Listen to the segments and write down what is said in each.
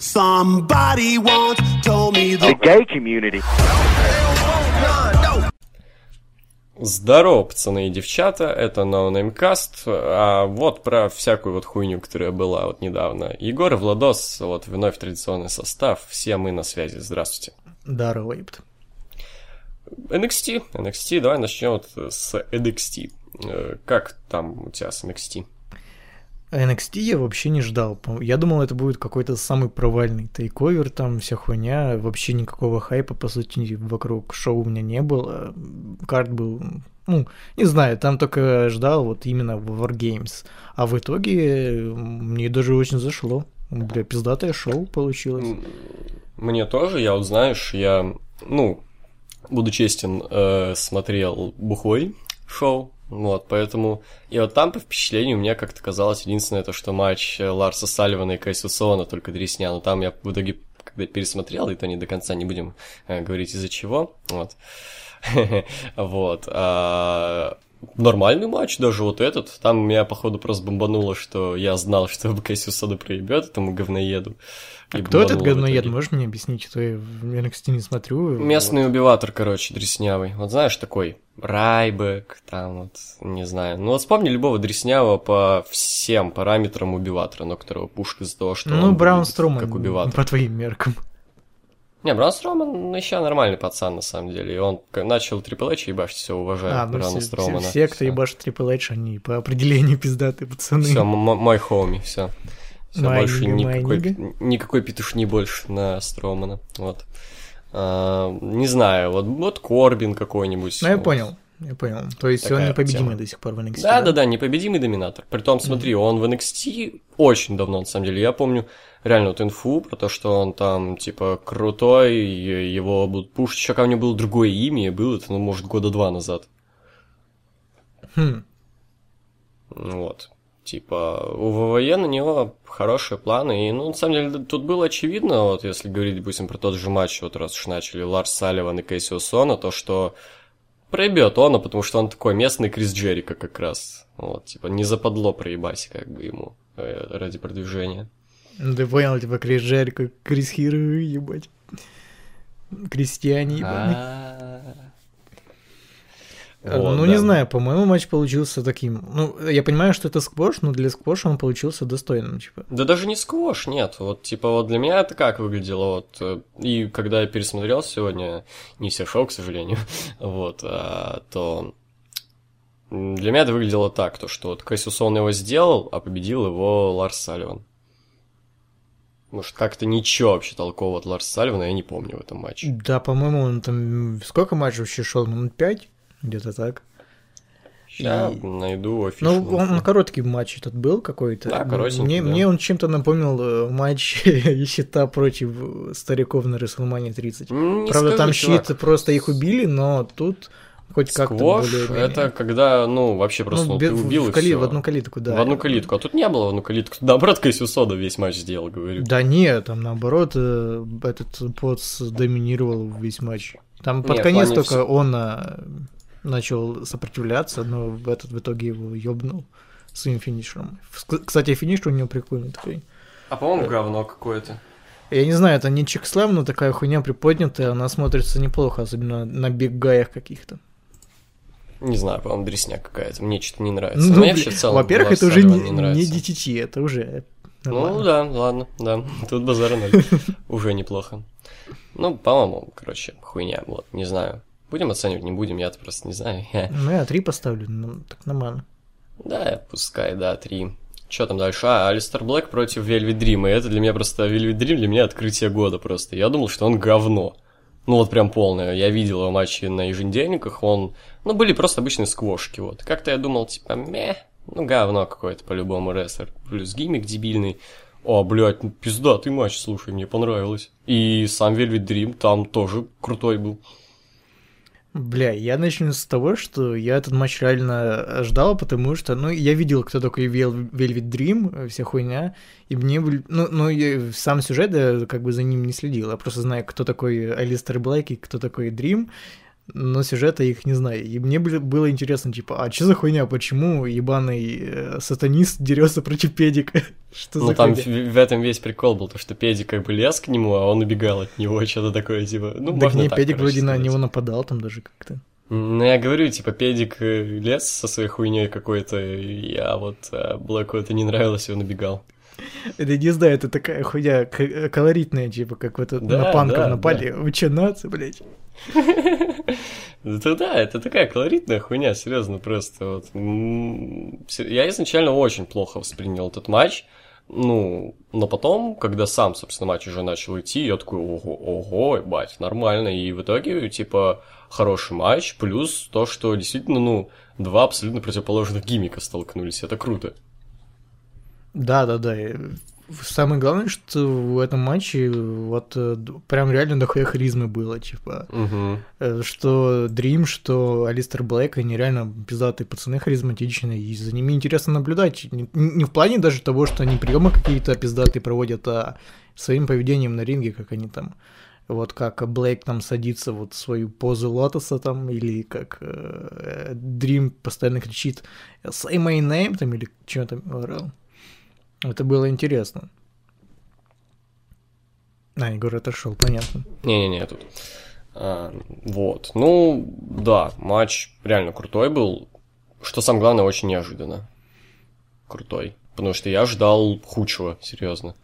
Somebody once told me the gay community. Здорово, пацаны и девчата, это No Name Cast, а вот про всякую вот хуйню, которая была вот недавно. Егор и Владос, вот вновь традиционный состав, все мы на связи, здравствуйте. Здорово, Епт. NXT, NXT, давай начнем вот с NXT. Э, Как там у тебя с NXT? NXT я вообще не ждал. Я думал, это будет какой-то самый провальный тейковер, там вся хуйня, вообще никакого хайпа, по сути, вокруг шоу у меня не было. Карт был, ну, не знаю, там только ждал вот именно Wargames. А в итоге мне даже очень зашло. Бля, пиздатое шоу получилось. Мне тоже, я вот знаешь, я, ну, буду честен, э, смотрел бухой шоу, вот, поэтому... И вот там, по впечатлению, мне как-то казалось единственное то, что матч э, Ларса Салливана и Кайсусона только дресня, но там я в итоге, когда пересмотрел, и то не до конца не будем э, говорить из-за чего, вот. Вот. А, Нормальный матч, даже вот этот. Там меня, походу, просто бомбануло, что я знал, что Кайсусона проебет этому говноеду. А кто этот говноед? Можешь мне объяснить, что я в NXT не смотрю? Местный убиватор, короче, дреснявый. Вот знаешь, такой Райбек, там вот, не знаю. Ну вот вспомни любого дреснявого по всем параметрам убиватора, но которого пушка из-за того, что Ну, Браун Строман, как убиватор. по твоим меркам. Не, Браун Строман еще нормальный пацан, на самом деле. И он начал Трипл Эйч ебашить, все, уважаю А, ну Брауна все, Стромана. все, все, кто ебашит Triple H, они по определению пиздатые пацаны. Все, мой хоуми, все. Все, больше моя никакой, нига. никакой петушни больше на Стромана. Вот. А, не знаю, вот, вот Корбин какой-нибудь. Ну, я вот. понял, я понял. То есть Такая он непобедимый тема. до сих пор в NXT, Да, да, да, непобедимый доминатор. Притом, смотри, он в NXT очень давно, на самом деле. Я помню реально вот инфу про то, что он там, типа, крутой, его будут пушить. Еще ко мне было другое имя, было это, ну, может, года два назад. Хм. Ну Вот. Типа, у ВВЕ на него хорошие планы, и, ну, на самом деле, тут было очевидно, вот, если говорить, допустим, про тот же матч, вот раз уж начали Ларс Салливан и Кейси Сона, то, что проебет он, потому что он такой местный Крис Джерика как раз. Вот, типа, не западло проебать, как бы, ему э, ради продвижения. Ну, Ты понял, типа Крис Джерико, Крис Хиро, ебать. Крестьяне, ебаные. А. А, Вот, ну, да. не знаю, по-моему, матч получился таким. Ну, я понимаю, что это сквош, но для сквоша он получился достойным, типа. Да даже не сквош, нет. Вот, типа, вот для меня это как выглядело, вот, э, и когда я пересмотрел сегодня, не все шоу, к сожалению, вот, а, то для меня это выглядело так, то, что вот Кассиусон его сделал, а победил его Ларс Салливан. Может, как-то ничего вообще толкового от Ларса Салливана я не помню в этом матче. Да, по-моему, он там... Сколько матчей вообще шел? Минут пять? Где-то так. Сейчас И- найду афишу. Ну, он он короткий матч этот был какой-то. Да, коротенький, Мне, да. мне он чем-то напомнил э, матч Щита против стариков на WrestleMania 30. М, не Правда, скажу, там чувак. щит просто их убили, но тут хоть как-то более это когда, ну, вообще просто ну, ну, ты убил в, и кали- всё. в одну калитку, да. В одну калитку. А тут не было в одну калитку. Наоборот, Кассиусода весь матч сделал, говорю. Да нет, там наоборот э, этот Потс доминировал весь матч. Там под Не, в конец только всё- он а, начал сопротивляться, но в этот в итоге его ёбнул своим финишером. Кстати, финиш у него прикольный такой. А по-моему, говно какое-то. Я не знаю, это не чекслав, но такая хуйня приподнятая, она смотрится неплохо, особенно на биггаях каких-то. Не знаю, по-моему, дресня какая-то. Мне что-то не нравится. Ну, Мне вообще в целом Во-первых, это уже не, не DTT, это уже Ну нормально. да, ладно, да. Тут базара ноль. Уже неплохо. Ну, по-моему, короче, хуйня, вот, не знаю. Будем оценивать, не будем, я-то просто не знаю. Ну, я три поставлю, ну, так нормально. Да, пускай, да, три. Что там дальше? А, Алистер Блэк против Вельвит Дрим. И это для меня просто... Вельвит Дрим для меня открытие года просто. Я думал, что он говно. Ну вот прям полное. Я видел его матчи на еженедельниках, он... Ну, были просто обычные сквошки, вот. Как-то я думал, типа, мeh, ну, говно какое-то по-любому рестлер. Плюс гиммик дебильный. О, блядь, ну, пиздатый матч, слушай, мне понравилось. И сам Вельвит Дрим там тоже крутой был. Бля, я начну с того, что я этот матч реально ждал, потому что, ну, я видел, кто такой Velvet Dream, э, вся хуйня, и мне, ну, ну, я сам сюжет, я как бы за ним не следил, я просто знаю, кто такой Алистер Блэк и кто такой Дрим, но сюжета их не знаю. И мне было интересно, типа, а что за хуйня, почему ебаный э, сатанист дерется против педика? Что Ну за там хуйня? в, в этом весь прикол был, то что Педик как бы лез к нему, а он убегал от него, что-то такое, типа, ну, Так можно не, так, педик короче, вроде на сказать. него нападал там даже как-то. Ну, я говорю, типа, Педик э, лез со своей хуйней какой-то, и- а вот а Блэку это не нравилось, и он убегал. Это не знаю, это такая хуйня э, колоритная, типа, как вот Да, на панков да, напали. Вы че, нации, блядь? Это да, это такая колоритная хуйня, серьезно, просто вот. Я изначально очень плохо воспринял этот матч, ну, но потом, когда сам, собственно, матч уже начал идти, я такой, ого, ого, ебать, нормально, и в итоге, типа, хороший матч, плюс то, что действительно, ну, два абсолютно противоположных гиммика столкнулись, это круто. Да, да, да. Самое главное, что в этом матче вот э, прям реально дохуя харизмы было, типа. Угу. Что Дрим, что Алистер Блэк, они реально пиздатые пацаны харизматичные, и за ними интересно наблюдать. Не, не в плане даже того, что они приемы какие-то пиздатые проводят, а своим поведением на ринге, как они там вот как Блейк там садится вот в свою позу лотоса там, или как э, Дрим постоянно кричит «Say my name» там, или что там. Это было интересно. А, Егор отошел, понятно. Не-не-не, тут. А, вот. Ну, да, матч реально крутой был. Что самое главное, очень неожиданно. Крутой. Потому что я ждал худшего, серьезно.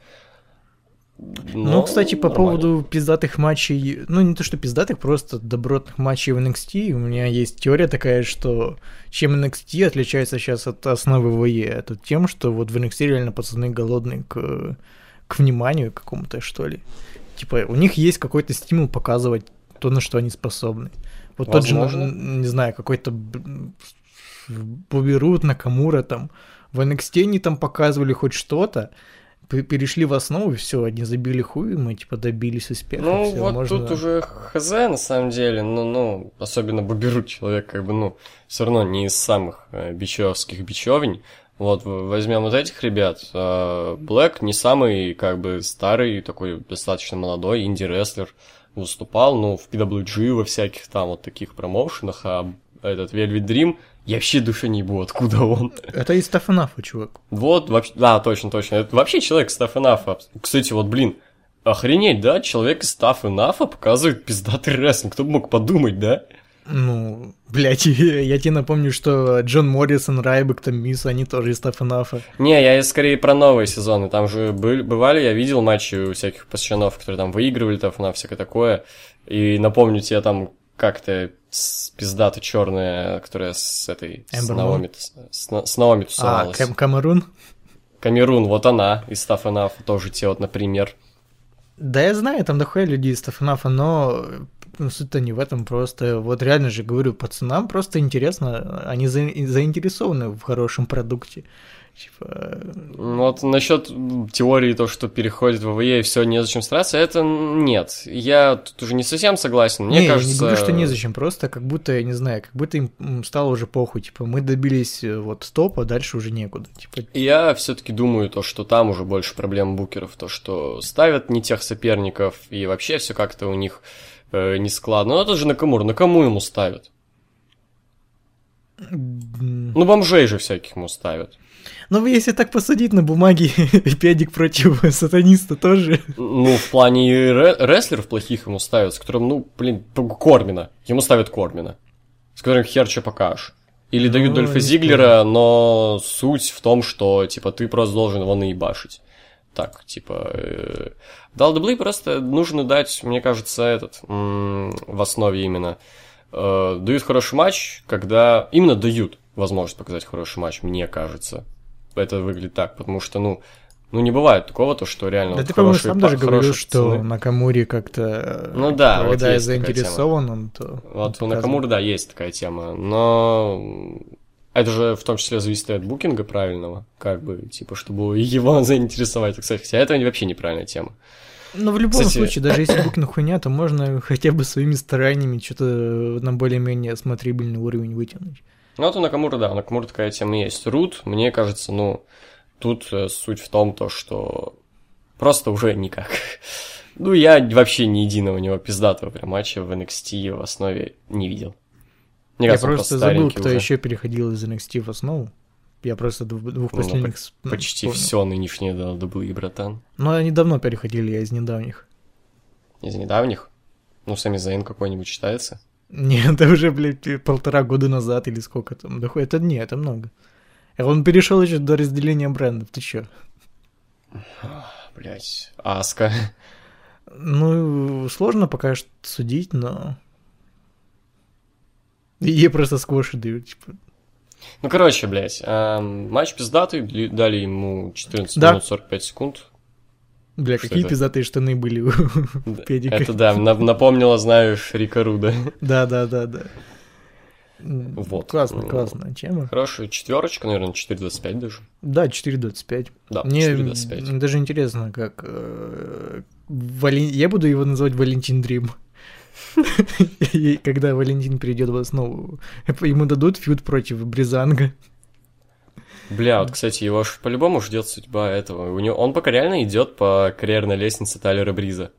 Ну, кстати, по поводу пиздатых матчей, ну, не то что пиздатых, просто добротных матчей в NXT, у меня есть теория такая, что чем NXT отличается сейчас от основы ВЕ, это тем, что вот в NXT реально пацаны голодные к, к вниманию какому-то, что ли. Типа, у них есть какой-то стимул показывать то, на что они способны. Вот тот же, Возможно. не знаю, какой-то Бобби Рут, Накамура там, в NXT они там показывали хоть что-то, перешли в основу, и все, они забили хуй, мы типа добились успеха. Ну, всё, вот можно- тут уже хз, на самом деле, ну, ну, особенно Боберут человек, как бы, ну, все равно не из самых э, бичевских бичевень. Вот, возьмем вот этих ребят. э, Блэк не самый, как бы, старый, такой достаточно молодой инди-рестлер. Выступал, ну, в PWG, во всяких там вот таких промоушенах, а этот Velvet Dream, я вообще души не ебу, откуда он. Это из Тафанафа, чувак. Вот, вообще, да, точно, точно. Это вообще человек из Enough. Кстати, вот, блин, охренеть, да? Человек из Enough показывает пиздатый рестлинг. Кто бы мог подумать, да? Ну, блядь, я тебе напомню, что Джон Моррисон, Райбек, там Мисс, они тоже из Тафанафа. Не, я скорее про новые сезоны. Там же были, бывали, я видел матчи у всяких пацанов, которые там выигрывали Enough, всякое такое. И напомню тебе там как-то с- пиздата черная, которая с этой... С Эмбер Наоми, с, с Наоми А, тусовалась. Кам- Камерун? Камерун, вот она, из Enough, тоже те вот, например. Да, я знаю, там дохуя людей из Тафанафа, но ну, суть-то не в этом, просто вот реально же говорю, пацанам просто интересно, они за- заинтересованы в хорошем продукте. Типа, Вот насчет теории то, что переходит в ВВЕ и все, незачем стараться, это нет. Я тут уже не совсем согласен. Мне не, кажется... я не говорю, что незачем, просто как будто, я не знаю, как будто им стало уже похуй, типа, мы добились э, вот стопа, дальше уже некуда, типа, Я все-таки думаю, то, что там уже больше проблем букеров, то, что ставят не тех соперников, и вообще все как-то у них э, не складно. Ну, это же Накамура, на кому ему ставят? Ну, бомжей же всяких ему ставят. Ну, если так посадить на бумаге, педик против сатаниста тоже. Ну, в плане рестлеров плохих ему ставят, с которым, ну, блин, Кормина. Ему ставят Кормина. С которым хер что покажешь. Или дают Ну, Дольфа Зиглера, но суть в том, что, типа, ты просто должен его наебашить. Так, типа... Э... WWE просто нужно дать, мне кажется, этот... в основе именно... э, дают хороший матч, когда... Именно дают возможность показать хороший матч, мне кажется. Это выглядит так, потому что, ну... Ну, не бывает такого, то, что реально... Да вот ты, по-моему, сам даже говорил, что пацаны- на Камуре как-то... э, Ну да, вот Когда есть такая заинтересован он, то... Вот у показывает. Накамуры, да, есть такая тема, но это же в том числе зависит от букинга правильного, как бы, типа, чтобы его заинтересовать, так сказать, хотя это вообще неправильная тема. Ну, в любом Кстати- случае, даже если букинг хуйня, то можно хотя бы своими стараниями что-то на более-менее смотрибельный уровень вытянуть. Ну вот у Накамура, да, у Накамура такая тема есть. Рут, мне кажется, ну, тут э, суть в том, то, что просто уже никак. Ну, я вообще ни единого у него пиздатого прям матча в NXT в основе не видел. Мне Я кажется, он просто забыл, старенький кто уже. еще переходил из NXT в основу. Я просто двух, Ну, последних... ну, Почти все нынешнее WWE, братан. Но они давно переходили, я из недавних. Из недавних. Ну, Сами Зейн какой-нибудь считается. Нет, это уже, блядь, полтора года назад или сколько там. Да хуй, это не, это много. Он перешел еще до разделения брендов, ты чё? Блять, Аска. Ну, сложно пока что судить, но... Ей просто сквоши дают, типа. Ну, короче, блядь, эм, матч пиздатый, дали ему 14 Да. минут 45 секунд. Бля, Что какие это? пиздатые штаны были у педика. Это да, на- напомнило, знаешь, Рика Руда. Да, да, да, да. Вот. Классно, классно. Тема. Хорошая четверочка, наверное, 4.25 даже. Да, 4.25. Да, Мне 4.25. м, даже интересно, как... э, Вален- Я буду его называть Валентин Дрим. И Когда Валентин перейдет в основу, ему дадут фьюд против Бризанга. Бля, вот, кстати, его ж по-любому ждет судьба этого. У него, он пока реально идет по карьерной лестнице Тайлера Бриза.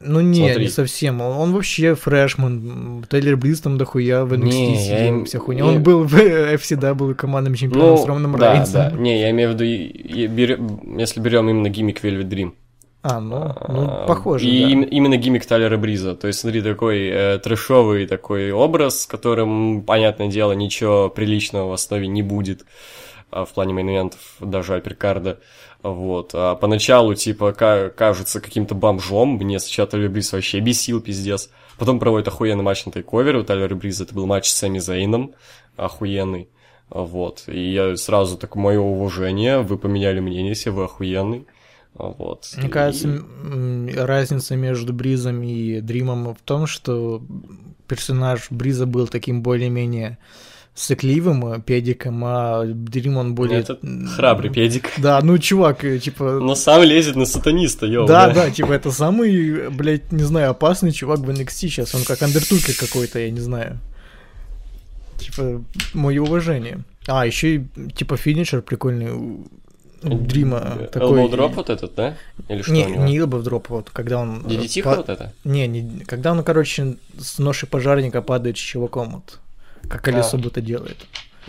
Ну не, Смотри. не совсем. Он, он вообще фрешман. М, Тейлор Бриз там дохуя в NXT Не, я сидел, им- вся хуйня. я- Он был в FCW командным чемпионом с Романом Ну, да, Рейнсом. да. Не, я имею в виду, если берем именно gimmick Velvet Dream. А, ну, ну А, похоже, И да. им- именно gimmick Тайлера Бриза. То есть, смотри, такой э, трэшовый такой образ, с которым, понятное дело, ничего приличного в основе не будет в плане main event ов, даже upper card а. Вот. А поначалу, типа, ка- кажется каким-то бомжом. Мне сначала Тайлер Бриз вообще бесил, пиздец. Потом проводит охуенный матч на TakeOver е у Тайлера Бриза. Это был матч с Сами Зейном. Охуенный. Вот. И я сразу так, мое уважение, вы поменяли мнение, все вы охуенный. Вот. Мне И- кажется, м, разница между Бризом и Дримом в том, что персонаж Бриза был таким более-менее сыкливым э, педиком, а Дрим он более... Это храбрый педик. Да, ну чувак, э, типа... Но сам лезет на сатаниста, йоу. да, да, типа это самый, блядь, не знаю, опасный чувак в NXT сейчас. Он как андертукер какой-то, я не знаю. Типа, мое уважение. А, еще и, типа, финишер прикольный Дрима. Такой... дроп вот этот, да? Или что Не, не elbow дроп, вот, когда он... э, DDT па- вот это? Не, не, когда он, короче, с ноши пожарника падает с чуваком, вот, как колесо А. будто делает.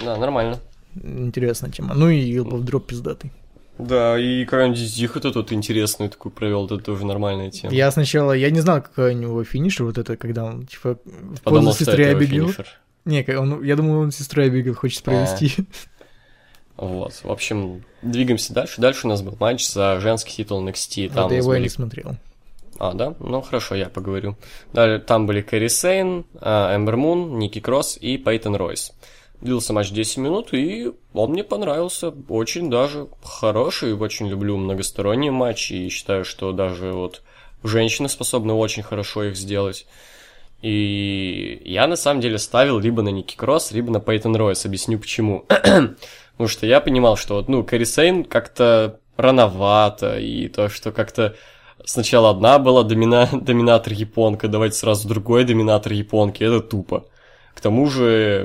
Да, нормально. Интересная тема. Ну и elbow дроп пиздатый. Да, и какой-нибудь дих это тут интересный такой провел, это тоже нормальная тема. Я сначала, я не знал, какой у него финиш, вот это, когда он, типа, в позу сестры это финишер. Не, он, я думал, он сестрой Абигейл хочет А. провести. Вот, в общем, двигаемся дальше. Дальше у нас был матч за женский титул NXT. Там Вот я его были не смотрел. А, да? Ну, хорошо, я поговорю. Далее, там были Кэрри Сейн, а, Эмбер Мун, Ники Кросс и Пейтон Ройс. Длился матч 10 минут, и он мне понравился. Очень даже хороший. Очень люблю многосторонние матчи, и считаю, что даже вот женщины способны очень хорошо их сделать. И я на самом деле ставил либо на Ники Кросс, либо на Пейтон Ройс. Объясню почему. Потому что я понимал, что вот, ну, Кэрри Сейн как-то рановато, и то, что как-то сначала одна была домина... доминатор японка, давайте сразу другой доминатор японки, это тупо. К тому же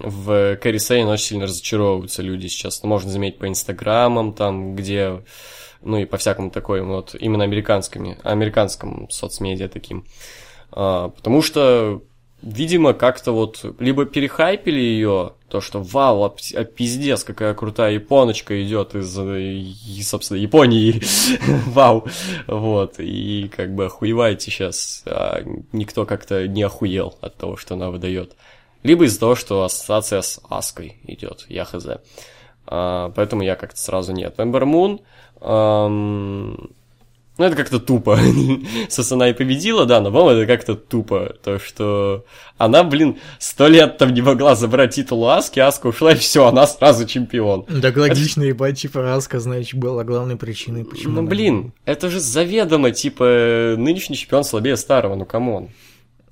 в Кэрри Сейн очень сильно разочаровываются люди сейчас. Ну, можно заметить по инстаграмам, там, где, ну и по всякому такому, вот именно американскими, американском соцмедиа таким. А, потому что, видимо, как-то вот либо перехайпили ее, то, что вау, а, а пиздец, какая крутая японочка идет из, э, и, собственно, Японии, вау, вот, и как бы охуеваете сейчас, а никто как-то не охуел от того, что она выдает. Либо из-за того, что ассоциация с Аской идет, я хз. А, поэтому я как-то сразу нет. Эмбер Мун, ну, это как-то тупо. И победила, да, но, по-моему, это как-то тупо. То, что она, блин, сто лет там не могла забрать титул у Аски, Аска ушла, и все, она сразу чемпион. Так логично, ебать, типа, Аска, значит, была главной причиной, почему... Ну, она- блин, это же заведомо, типа, нынешний чемпион слабее старого, ну, come on.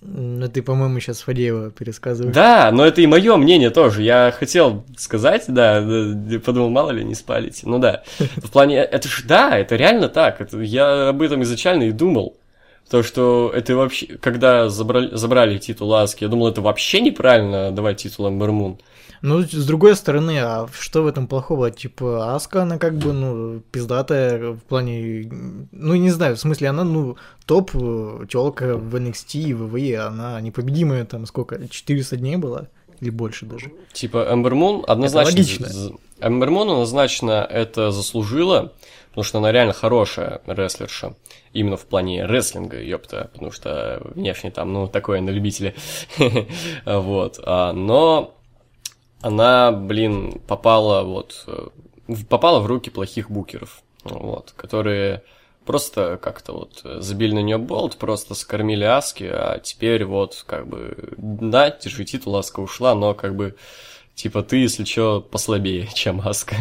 Ну, ты, по-моему, сейчас Фадеева пересказываешь. Да, но это и мое мнение тоже. Я хотел сказать, да, подумал, мало ли не спалите. Ну да, в плане, это ж, да, это реально так. Это, я об этом изначально и думал. То, что это вообще, когда забрали, забрали титул Аски, я думал, это вообще неправильно давать титул Эмбер Мун. Ну, с другой стороны, а что в этом плохого? Типа, Аска, она как бы, ну, пиздатая в плане... Ну, не знаю, в смысле, она, ну, топ телка в NXT и WWE, она непобедимая, там, сколько, 400 дней была? Или больше даже? Типа, Эмбер Мун однозначно... Это логично. з- Эмбер Мун однозначно это заслужила, потому что она реально хорошая рестлерша. Именно в плане рестлинга, ёпта, потому что внешне там, ну, такое на любителя. Вот. А, Но она, блин, попала вот... э, попала в руки плохих букеров, вот, которые просто как-то вот э, забили на нее болт, просто скормили Аски, а теперь вот как бы, да, держи титул, Аска ушла, но как бы, типа, ты, если чё, послабее, чем Аска.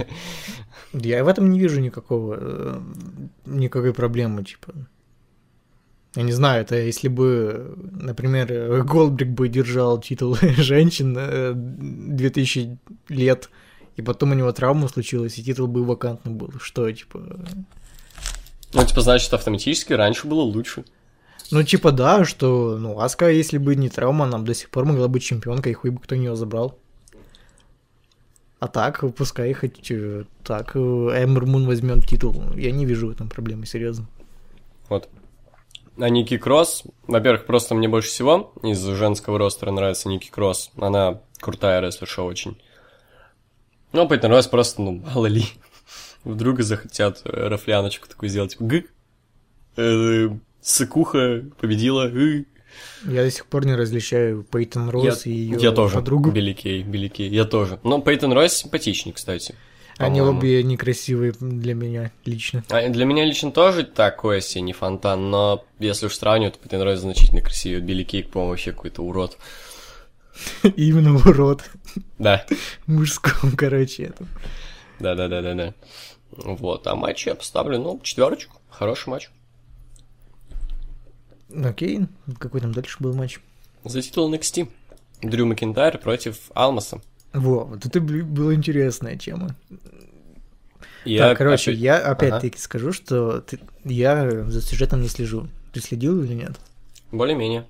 Я в этом не вижу никакого, э, никакой проблемы, типа. Я не знаю, это если бы, например, э, Голдбрик бы держал титул женщин э, 2000 лет, и потом у него травма случилась, и титул бы вакантным был. Что, типа... Ну, типа, значит, автоматически раньше было лучше. Ну, типа, да, что, ну, Аска, если бы не травма, нам до сих пор могла быть чемпионкой, и хуй бы кто нее забрал. А так, пускай хоть э, так, э, Эмбер Мун возьмет титул. Я не вижу в этом проблемы, серьезно. Вот. А Ники Кросс, во-первых, просто мне больше всего из женского ростера нравится Ники Кросс. Она крутая рестлерша очень. Ну, Пейтон Ройс просто, ну, мало ли. Вдруг и захотят э, рафляночку такую сделать. Г. Э, Сыкуха победила. Я до сих пор не различаю Пейтон Росс и ее я тоже. подругу. Беликей, Беликей. Я тоже. Но Пейтон Ройс симпатичный, кстати. Они обе некрасивые для меня лично. А Для меня лично тоже такой осенний фонтан, но если уж сравнивать, то Пейтон Ройс значительно красивее. Билли Кейк, по-моему, вообще какой-то урод. Именно урод. Да. Мужском, короче, это. Да-да-да-да-да. Вот, а матч я поставлю, ну, четверочку. Хороший матч. Окей, какой там дальше был матч? За титул NXT. Дрю Макинтайр против Алмаса. Во, вот это была интересная тема. И так, я короче, опять- я опять-таки скажу, что ты- я за сюжетом не слежу. Ты следил или нет? Более-менее.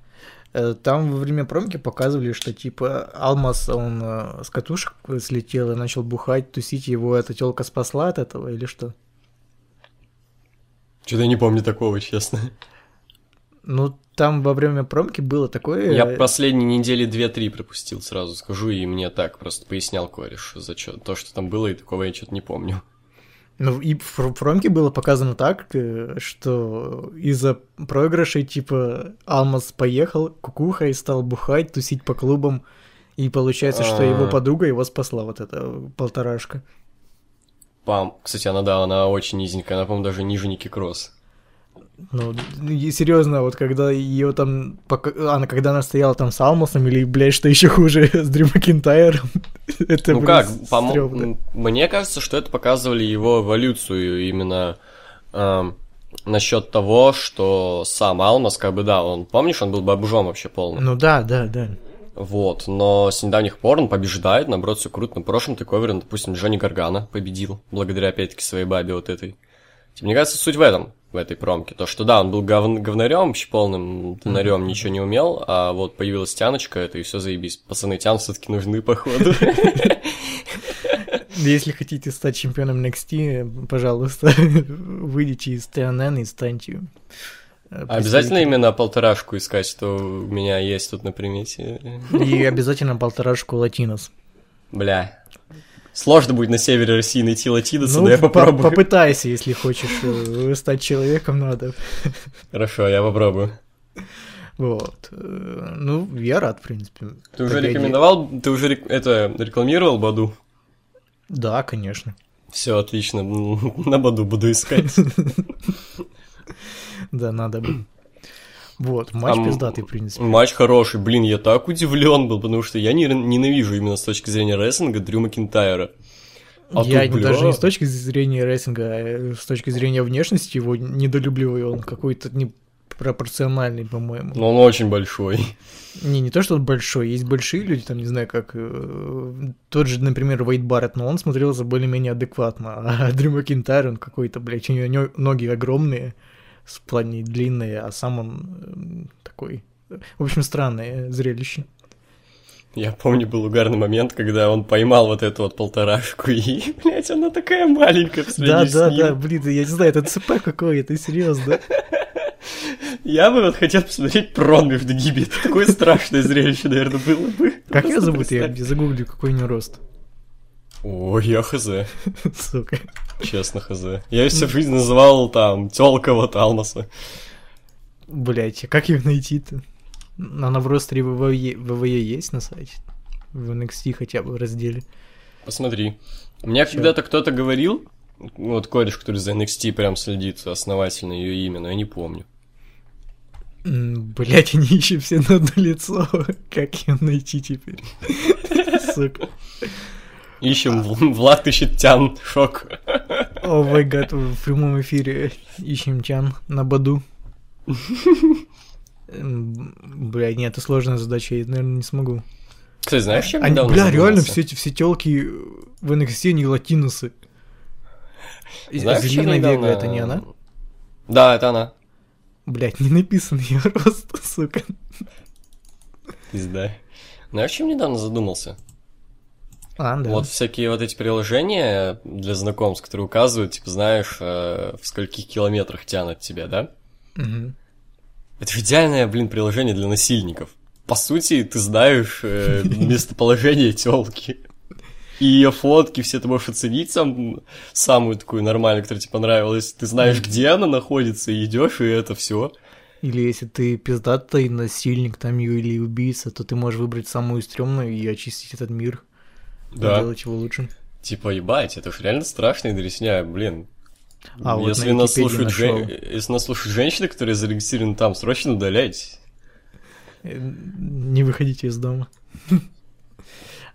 Э, Там во время промки показывали, что типа Алмаз, он э, с катушек слетел и начал бухать, тусить, его эта телка спасла от этого или что? Что-то я не помню такого, честно. Ну, там во время промки было такое... Я э, последние недели две-три пропустил, сразу скажу, и мне так просто пояснял кореш за чё, то, что там было, и такого я что-то не помню. Ну, и в промке было показано так, э, что из-за проигрышей, типа, Алмаз поехал кукухой, стал бухать, тусить по клубам, и получается, что его А. подруга его спасла, вот эта полторашка. Пам. Кстати, она, да, она очень низенькая, она, по-моему, даже ниже Ники Кросс. Ну, и серьезно, вот когда ее там, пока- она, когда она стояла там с Алмасом, или, блядь, что еще хуже, с Дрю Макинтайром, это, ну как, помо- стрёмно. м, мне кажется, что это показывали его эволюцию именно эм, насчет того, что сам Алмаз, как бы, да, он, помнишь, он был бомжом вообще полным. Ну да, да, да. Вот, но с недавних пор он побеждает, наоборот, все круто. На прошлом тейковере, допустим, Джонни Гаргана победил, благодаря, опять-таки, своей бабе вот этой. Типа, мне кажется, суть в этом, в этой промке. То, что да, он был гов... говнарем, вообще полным тонарем, ничего не умел, а вот появилась тяночка, это и все заебись. Пацаны, тян все-таки нужны, походу. Если хотите стать чемпионом NXT, пожалуйста, выйдите из TNN и станьте... э, Обязательно именно полторашку искать, что у меня есть тут на примете. И обязательно полторашку латинос. Бля. Сложно будет на севере России найти латиноса, Ну, но я по- попробую. попытайся, если хочешь э, стать человеком, надо. Хорошо, я попробую. Вот. Э, Ну, я рад, в принципе. Ты уже рекомендовал, ты уже это рекламировал Баду? Да, конечно. Все отлично, на Баду буду искать. Да, надо бы. Вот, матч Там пиздатый, в принципе. Матч хороший, блин, я так удивлен был, потому что я не, ненавижу именно с точки зрения рестлинга Дрю Макинтайра. А я тут, не- даже не с точки зрения рейтинга, а с точки зрения внешности его недолюбливаю. Он какой-то непропорциональный, по-моему. Но он очень большой. Не, не то, что он большой, есть большие люди, там, не знаю, как э, тот же, например, Вейд Барретт, но он смотрелся более-менее адекватно, а Дрю Макинтайр, он какой-то, блядь, у него ноги огромные, в плане длинные, а сам он м, такой... В общем, странное зрелище. Я помню, был угарный момент, когда он поймал вот эту вот полторашку, и, блядь, она такая маленькая по Да, да, да, блин, я не знаю, это ЦП какое-то, серьезно. Я бы вот хотел посмотреть до гиби. Это такое страшное зрелище, наверное, было бы. Как я зовут? Я загуглю, какой у него рост. Ой, я хз. Сука. Честно, хз. Я всю жизнь называл там тёлка вот Алмаса. Блять, а как ее найти-то? Она в ростере ВВЕ, ВВЕ есть на сайте? В NXT хотя бы в разделе. Посмотри. Мне когда-то кто-то говорил, вот кореш, который за NXT прям следит основательно ее имя, но я не помню. Блять, они еще все на одно лицо. Как ее найти теперь? Сука. Ищем Влад ищет Тян, шок. О май гад, в прямом эфире ищем Чан на Баду. Бля, нет, это сложная задача, я, наверное, не смогу. Кстати, знаешь, чем Они, недавно бля, реально все, эти- все телки в NXT, они латиносы. Знаешь, чем Зелина недавно- Вега, это не она? Да, это она. Блять, не написан ее рост, сука. Пизда. Знаешь, чем недавно задумался? А, да. Вот всякие вот эти приложения для знакомств, которые указывают, типа, знаешь, э, в скольких километрах тянут тебя, да? Мгм. Это же идеальное, блин, приложение для насильников. По сути, ты знаешь э, местоположение телки. И ее фотки, все ты можешь оценить сам, самую такую нормальную, которая тебе понравилась. Ты знаешь, где она находится, и идешь, и это все. Или если ты пиздатый насильник там или убийца, то ты можешь выбрать самую стрёмную и очистить этот мир. Да. Сделать его лучшим. Типа, ебать, это же реально страшная дресня, блин. А, вот если, на нас слушают жен- если нас слушают женщины, которые зарегистрированы там, срочно удаляйте. Э, Не выходите из дома.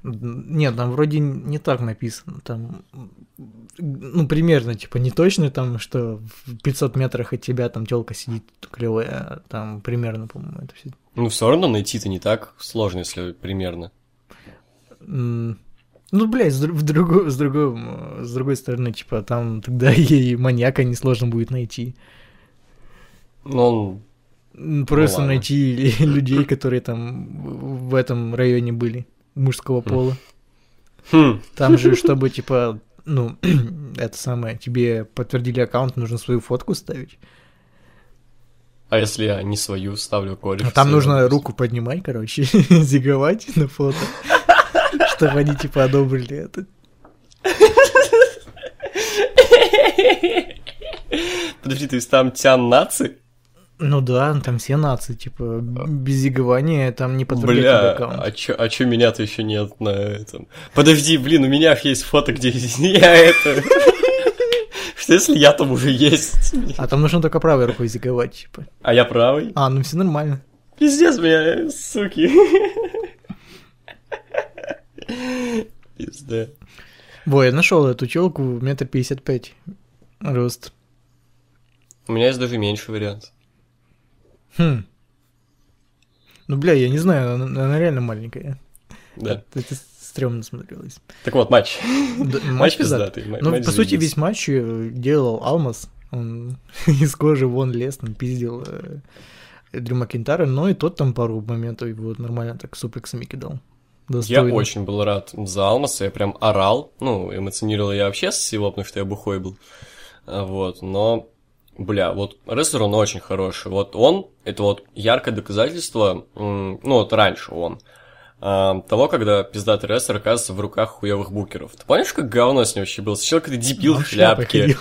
Нет, там вроде не так написано. Там, ну, примерно, типа, не точно там, что в 500 метрах от тебя там телка сидит клевая, а там примерно, по-моему, это все. Ну, все равно найти-то не так сложно, если примерно. Ну, блядь, с, дру- в другой, с, другой, с другой стороны, типа, там тогда и маньяка несложно будет найти. Он М, Просто ладно. найти людей, которые там в этом районе были, мужского пола. Хм, Там же, чтобы, типа, ну, это самое, тебе подтвердили аккаунт, нужно свою фотку ставить. а если я не свою ставлю кореш? А там нужно руку поднимать, короче, зиговать на фото, чтобы они, типа, одобрили это. Подожди, то есть там тян наци? Ну да, там все нации, типа, без зигования там не тебе Бля, аккаунт. а чё, а чё меня-то еще нет на этом? Подожди, блин, у меня есть фото, где я это... Что если я там уже есть? А там нужно только правой рукой зиговать, типа. А я правый? А, ну все нормально. Пиздец меня, суки. Пизда. Во, я нашел эту челку метр пятьдесят пять рост. У меня есть даже меньше вариант. Хм. Ну, бля, я не знаю, она, она реально маленькая. Да. Это стрёмно смотрелось. Так вот, матч. Да, Матч пиздатый. Ну, матч по сути, весь матч делал Алмаз. Он из кожи вон лез, там пиздил э, Дрю Макинтара, но и тот там пару моментов его нормально так суплексами кидал. Я Достойно. очень был рад за Алмаса, я прям орал. Ну, эмоционировал я вообще с всего, потому что я бухой был. А, Вот, но, бля, вот рестлер он очень хороший. Вот он, это вот яркое доказательство, ну, вот раньше он, того, когда пиздатый рестлер оказывается в руках хуевых букеров. Ты помнишь, как говно с ним вообще был? Сначала какой-то дебил Он в шляпке.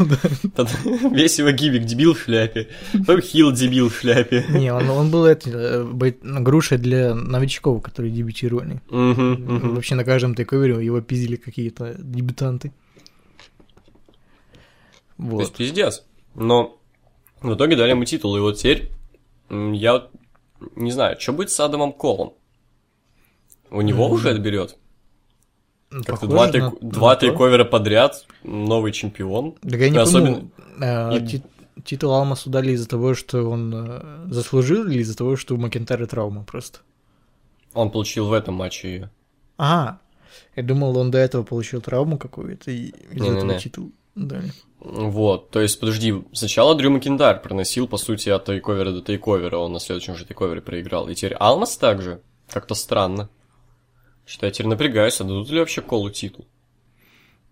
Весь его гиммик дебил в шляпе. Потом хил дебил в шляпе. Не, он, он был это, э, грушей для новичков, которые дебютировали. Вообще на каждом тейковере его пиздили какие-то дебютанты. То есть пиздец. Но в итоге дали ему титул, и вот теперь я не знаю, что будет с Адамом Колом? У него уже отберет? Как-то Похоже два, на два тейковера подряд, новый чемпион. Так я не Особенно- э, И- титул Алмасу дали из-за того, что он э, заслужил, или из-за того, что у Макентара травма просто? Он получил в этом матче ее. Ага, я думал, он до этого получил травму какую-то, и из-за этого титул. дали. Вот, то есть, подожди, сначала Дрю Макинтайр проносил, по сути, от тейковера до тейковера, он на следующем же тейковере проиграл. И теперь Алмас также? Как-то странно. Считай, теперь напрягаюсь, а дадут ли вообще Колу титул?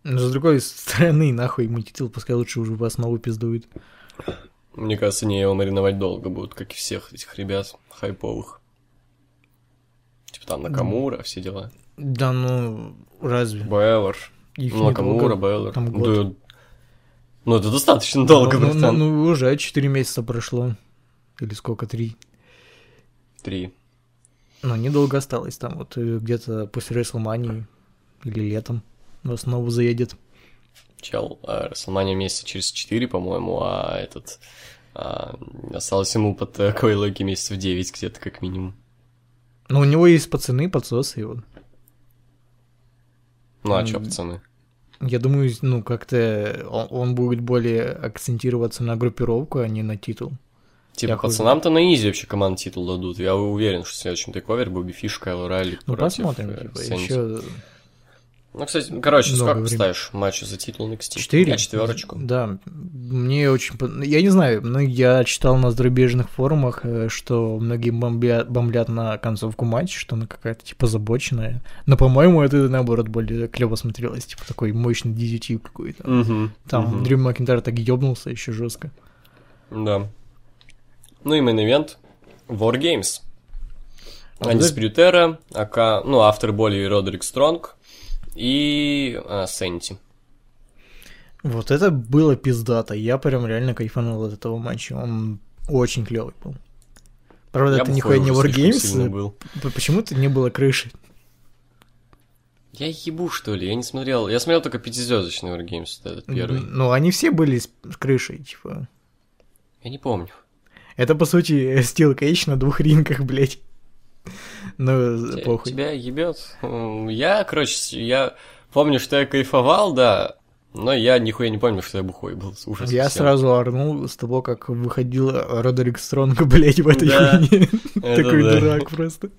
Но с другой стороны, нахуй ему титул, пускай лучше уже вас основу пиздует. Мне кажется, не его мариновать долго будут, как и всех этих ребят хайповых. Типа там Накамура, mm. все дела. Да ну, разве? Бэллар. Их ну, Накамура, Бэллар. Да, ну, это достаточно долго, ну, ну братан. Ну, ну, уже 4 месяца прошло. Или сколько, 3? 3. Но недолго осталось там, вот э, где-то после Рестлмании или летом но снова заедет. Чел, а, Расселмания месяца через 4, по-моему, а этот... А, осталось ему под э, такой логике месяцев 9 где-то как минимум. Ну, у него есть пацаны, подсосы его. Ну, а чё пацаны? Я думаю, ну, как-то он, он будет более акцентироваться на группировку, а не на титул. Типа, Я хуй пацанам-то на изи вообще команд титул дадут. Я уверен, что в следующем тейковере Бобби Фиш, Кайл Райли Ну, против, посмотрим, э, типа, еще Ну, кстати, короче, Много сколько времени. ставишь матчу за титул NXT? четыре. Я четверочку. Да, мне очень... Я не знаю, но я читал на зарубежных форумах, э, что многие бомбят, бомблят на концовку матча, что она какая-то, типа, забоченная. Но, по-моему, это, наоборот, более клево смотрелось. Типа, такой мощный DDT какой-то. Мгм, Там мгм. Дрю Макинтайр так ёбнулся еще жестко. Да. Ну и мейн-ивент War Games. А Era, АК, ну, автор боли Родерик Стронг и а, Сенти. Вот это было пиздато. Я прям реально кайфанул от этого матча. Он очень клевый был. Правда, Я это нихуя не Wargames. был. п- Почему-то не было крыши. Я ебу, что ли? Я не смотрел. Я смотрел только пятизвездочный War Games, вот этот первый. Ну, они все были с крышей, типа. Я не помню. Это, по сути, Steel Cage на двух рингах, блядь. Ну, похуй. Тебя ебет. Я, короче, я помню, что я кайфовал, да, но я нихуя не помню, что я бухой был. Ужас. Я совсем. сразу орнул с того, как выходил Родерик Стронг, блядь, в этой Да, хуйне. Такой да. дурак просто.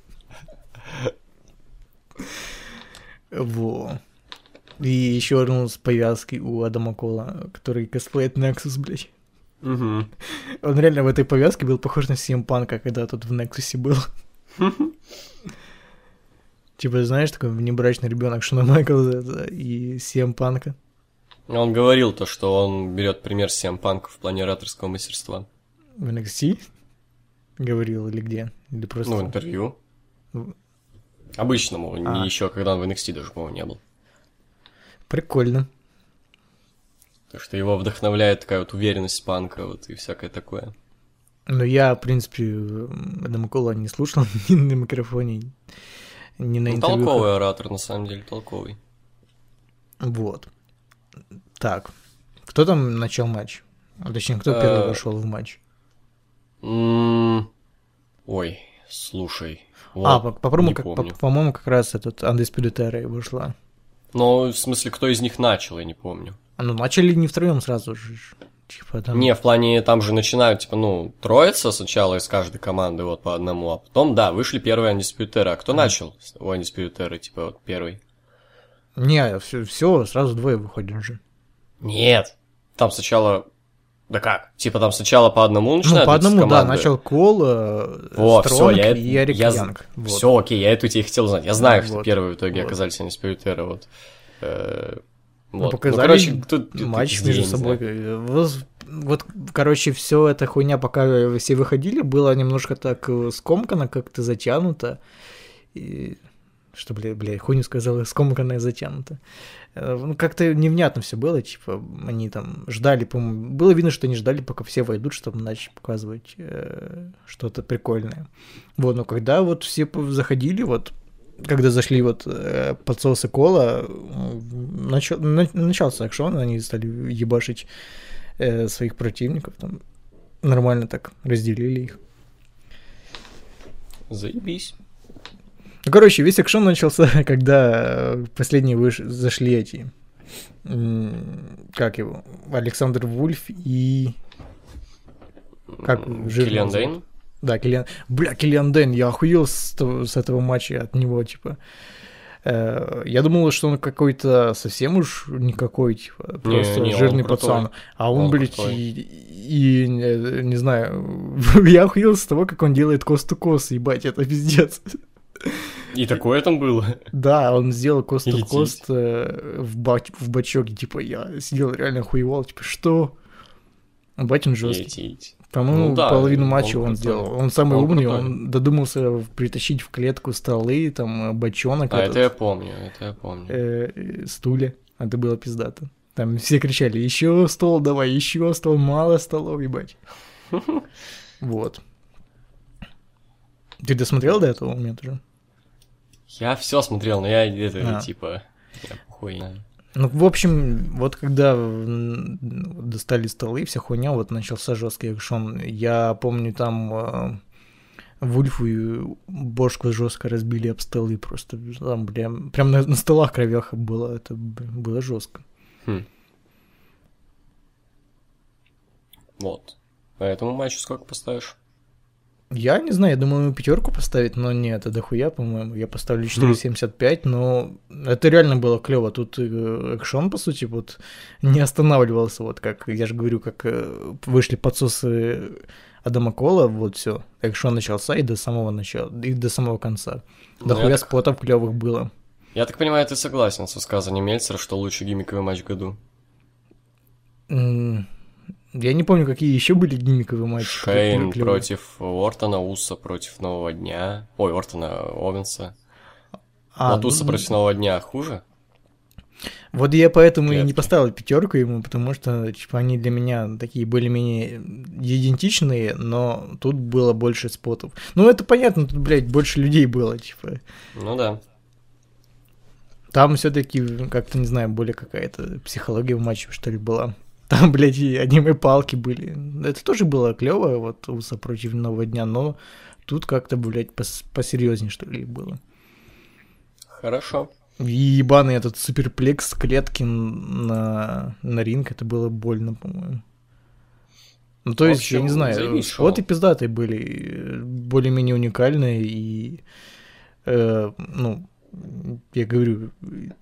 Во. И еще орнул с повязкой у Адама Кола, который косплеит Nexus, блядь. Мгм. Он реально в этой повязке был похож на CM Панка, когда тут в Nexus был. Типа, знаешь, такой внебрачный ребенок Шона Майклза и CM Панка. Он говорил то, что он берет пример с CM Punk в плане ораторского мастерства. В NXT говорил или где? Или просто... Ну, в интервью. В- Обычному, А. еще, когда он в NXT даже, по-моему, не был. Прикольно. Так что его вдохновляет такая вот уверенность панка, вот и всякое такое. Но я, в принципе, Адама Кола не слушал ни на микрофоне, ни на Ну, интервью. толковый оратор, на самом деле, толковый. Вот. Так. Кто там начал матч? А, Точнее, кто Э, первый вошел в матч? Ой, слушай. а, вот, по- по-моему, как, по- помню. по-моему, как раз этот Undisputed Era вышла. Но, в смысле, кто из них начал, я не помню. А ну начали не втроем сразу же. Типа там... Не, в плане, там же начинают, типа, ну, троица сначала из каждой команды, вот, по одному, а потом, да, вышли первые Era. А кто начал у Era, типа, вот, первый? Не, все, все, сразу двое выходят же. Нет, там сначала... Да как? Типа, там сначала по одному Ну, начинают по эти одному, да, начал Кол, э, Вот, все, Стронг я, и Эрик я, Янг. Вот. Все, окей, я эту тебе хотел знать. Я знаю, что Вот. первые в итоге Вот. оказались Undisputed Era, вот. Э, Ну, вот. показали короче, тут матч я между собой. воз- Вот, короче, все эта хуйня, пока все выходили, было немножко так э, скомкано, как-то затянуто. И... Что, бля, бля, хуйню сказал, скомканно и затянуто. Э, Ну, как-то невнятно все было, типа, они там ждали, по-моему, было видно, что они ждали, пока все войдут, чтобы начать показывать э, что-то прикольное. Вот, но когда вот все заходили, вот, когда зашли вот э, подсосы кола, м, начал, на- начался акшон, они стали ебашить э, своих противников, там нормально так разделили их. Заебись. Ну, короче, весь акшон начался, когда э, последние выш... зашли эти, как его, Александр Вульф и... Как Киллиан? Дейн? Да, Киллиан... Бля, Киллиан Дэн, я охуел с, с этого матча от него, типа. Э, Я думал, что он какой-то совсем уж никакой, типа, просто не, он жирный крутой. пацан. А он, Он блядь, и, и, не, не знаю, я охуел с того, как он делает кост-то-кост, ебать, это пиздец. И такое там было. Да, он сделал кост-то-кост э, в, бач, в бачок, типа, я сидел реально охуевал, типа, что? Бать он жесткий. По-моему, Ну да, половину он матча он, крутой. сделал. Он самый Он умный, крутой. он додумался притащить в клетку столы, там, э, бочонок, А этот, это я помню, это я помню. э, э, стулья. Это было пиздато. Там все кричали, еще стол давай, еще стол, мало столов, ебать. Вот. Ты досмотрел до этого момента уже? Я все смотрел, но я это, А. типа, я знаю. Ну, в общем, вот когда достали столы, вся хуйня, вот начался жесткий экшон. Я помню, там э, Вульфу и бошку жестко разбили об столы просто. Там, бля, прям на, на столах кровяха было. Это было жестко. Хм. Вот. По этому матчу сколько поставишь? Я не знаю, я думаю, ему пятерку поставить, но нет, это дохуя, по-моему. Я поставлю 4,75, но это реально было клево. Тут э, экшон, по сути, вот не останавливался, вот как, я же говорю, как э, вышли подсосы Адама Кола, вот все. Экшон начался и до самого начала, и до самого конца. Ну, Дохуя так- спотов клевых было. Я так понимаю, ты согласен с высказанием Мельцера, что лучший гиммиковый матч в году. Я не помню, какие еще были гиммиковые матчи. Шейн против Ортона, Уса против Нового Дня. Ой, Ортона, Овенса. А, вот Уса ну, против Нового Дня хуже? Вот я поэтому и не Клетки. поставил пятерку ему, потому что, типа, они для меня такие более-менее идентичные, но тут было больше спотов. Ну, это понятно, тут, блядь, больше людей было, типа. Ну да. Там все таки как-то, не знаю, более какая-то психология в матче, что ли, была. Там, блядь, и аниме-палки были. Это тоже было клево, вот, Уса против Нового Дня, но тут как-то, блядь, пос- посерьезнее, что ли, было. Хорошо. И ебаный этот суперплекс клетки на, на ринг, это было больно, по-моему. Ну, то В есть, я общем, не знаю, споты шоу. пиздатые были, более-менее уникальные и, э, ну, я говорю,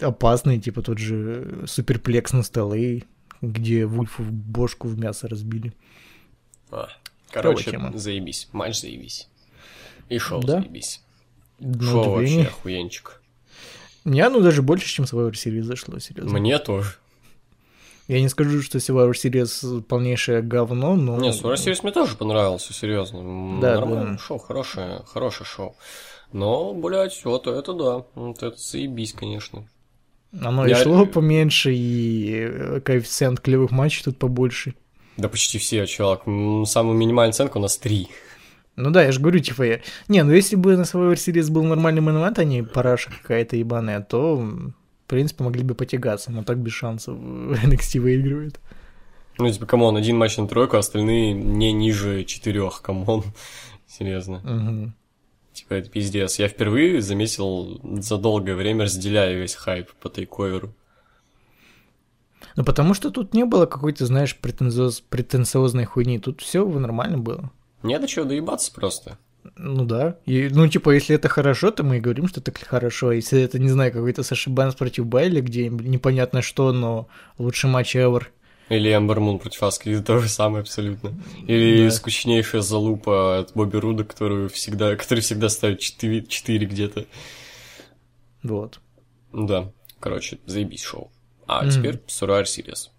опасные, типа тот же суперплекс на столы, где Вульфу в бошку в мясо разбили. А, короче, тема. заебись. Матч заебись. И шоу Да. заебись. На шоу вообще удивление. охуенчик. Мне оно даже больше, чем Survivor Series зашло, серьезно. Мне тоже. Я не скажу, что Survivor Series полнейшее говно, но... Не, Survivor Series мне тоже понравился, серьезно. Да, Нормальное да. шоу, хорошее, хорошее шоу. Но, блядь, вот это да. Вот это заебись, конечно. Оно и Я- шло поменьше, и э, коэффициент клевых матчей тут побольше. Да почти все, чувак. М, Самая минимальная оценка у нас 3. Ну да, я же говорю, типа, я... Не, ну если бы на Survivor Series был нормальный момент, а не параша какая-то ебаная, то, в принципе, могли бы потягаться, но так без шансов NXT выигрывает. Ну, типа, come on, один матч на тройку, а остальные не ниже четырех, come on. Серьезно. Мгм. Типа, это пиздец. Я впервые заметил за долгое время, разделяя весь хайп по тейковеру. Ну потому что тут не было какой-то, знаешь, претензиоз... претенциозной хуйни, тут все нормально было. Не до чего доебаться просто. Ну да. И, ну, типа, если это хорошо, то мы и говорим, что это хорошо. А Если это, не знаю, какой-то Саши Банс против Байли, где непонятно что, но лучший матч ever. Или Эмбер Мун против Аски, то же самое абсолютно. Или Да. скучнейшая залупа от Бобби Руда, которую всегда, который всегда ставит 4, 4 где-то. Вот. Да, короче, заебись шоу. А Мгм. теперь Survivor Series.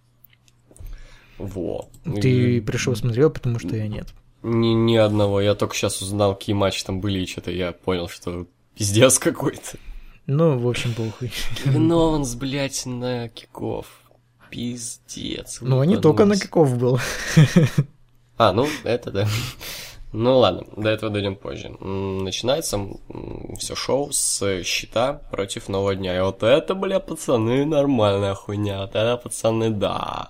Во. Ты И пришел смотрел, потому что я нет. Ни, ни одного. Я только сейчас узнал, какие матчи там были, и что-то я понял, что пиздец какой-то. Ну, в общем, похуй. Кевин Ованс, блядь, на киков. Пиздец. Ну, не только на каков был. А, ну, это да. Ну ладно, до этого дойдем позже. Начинается все шоу с щита против нового дня. И вот это, бля, пацаны, нормальная хуйня. Вот это, пацаны, да.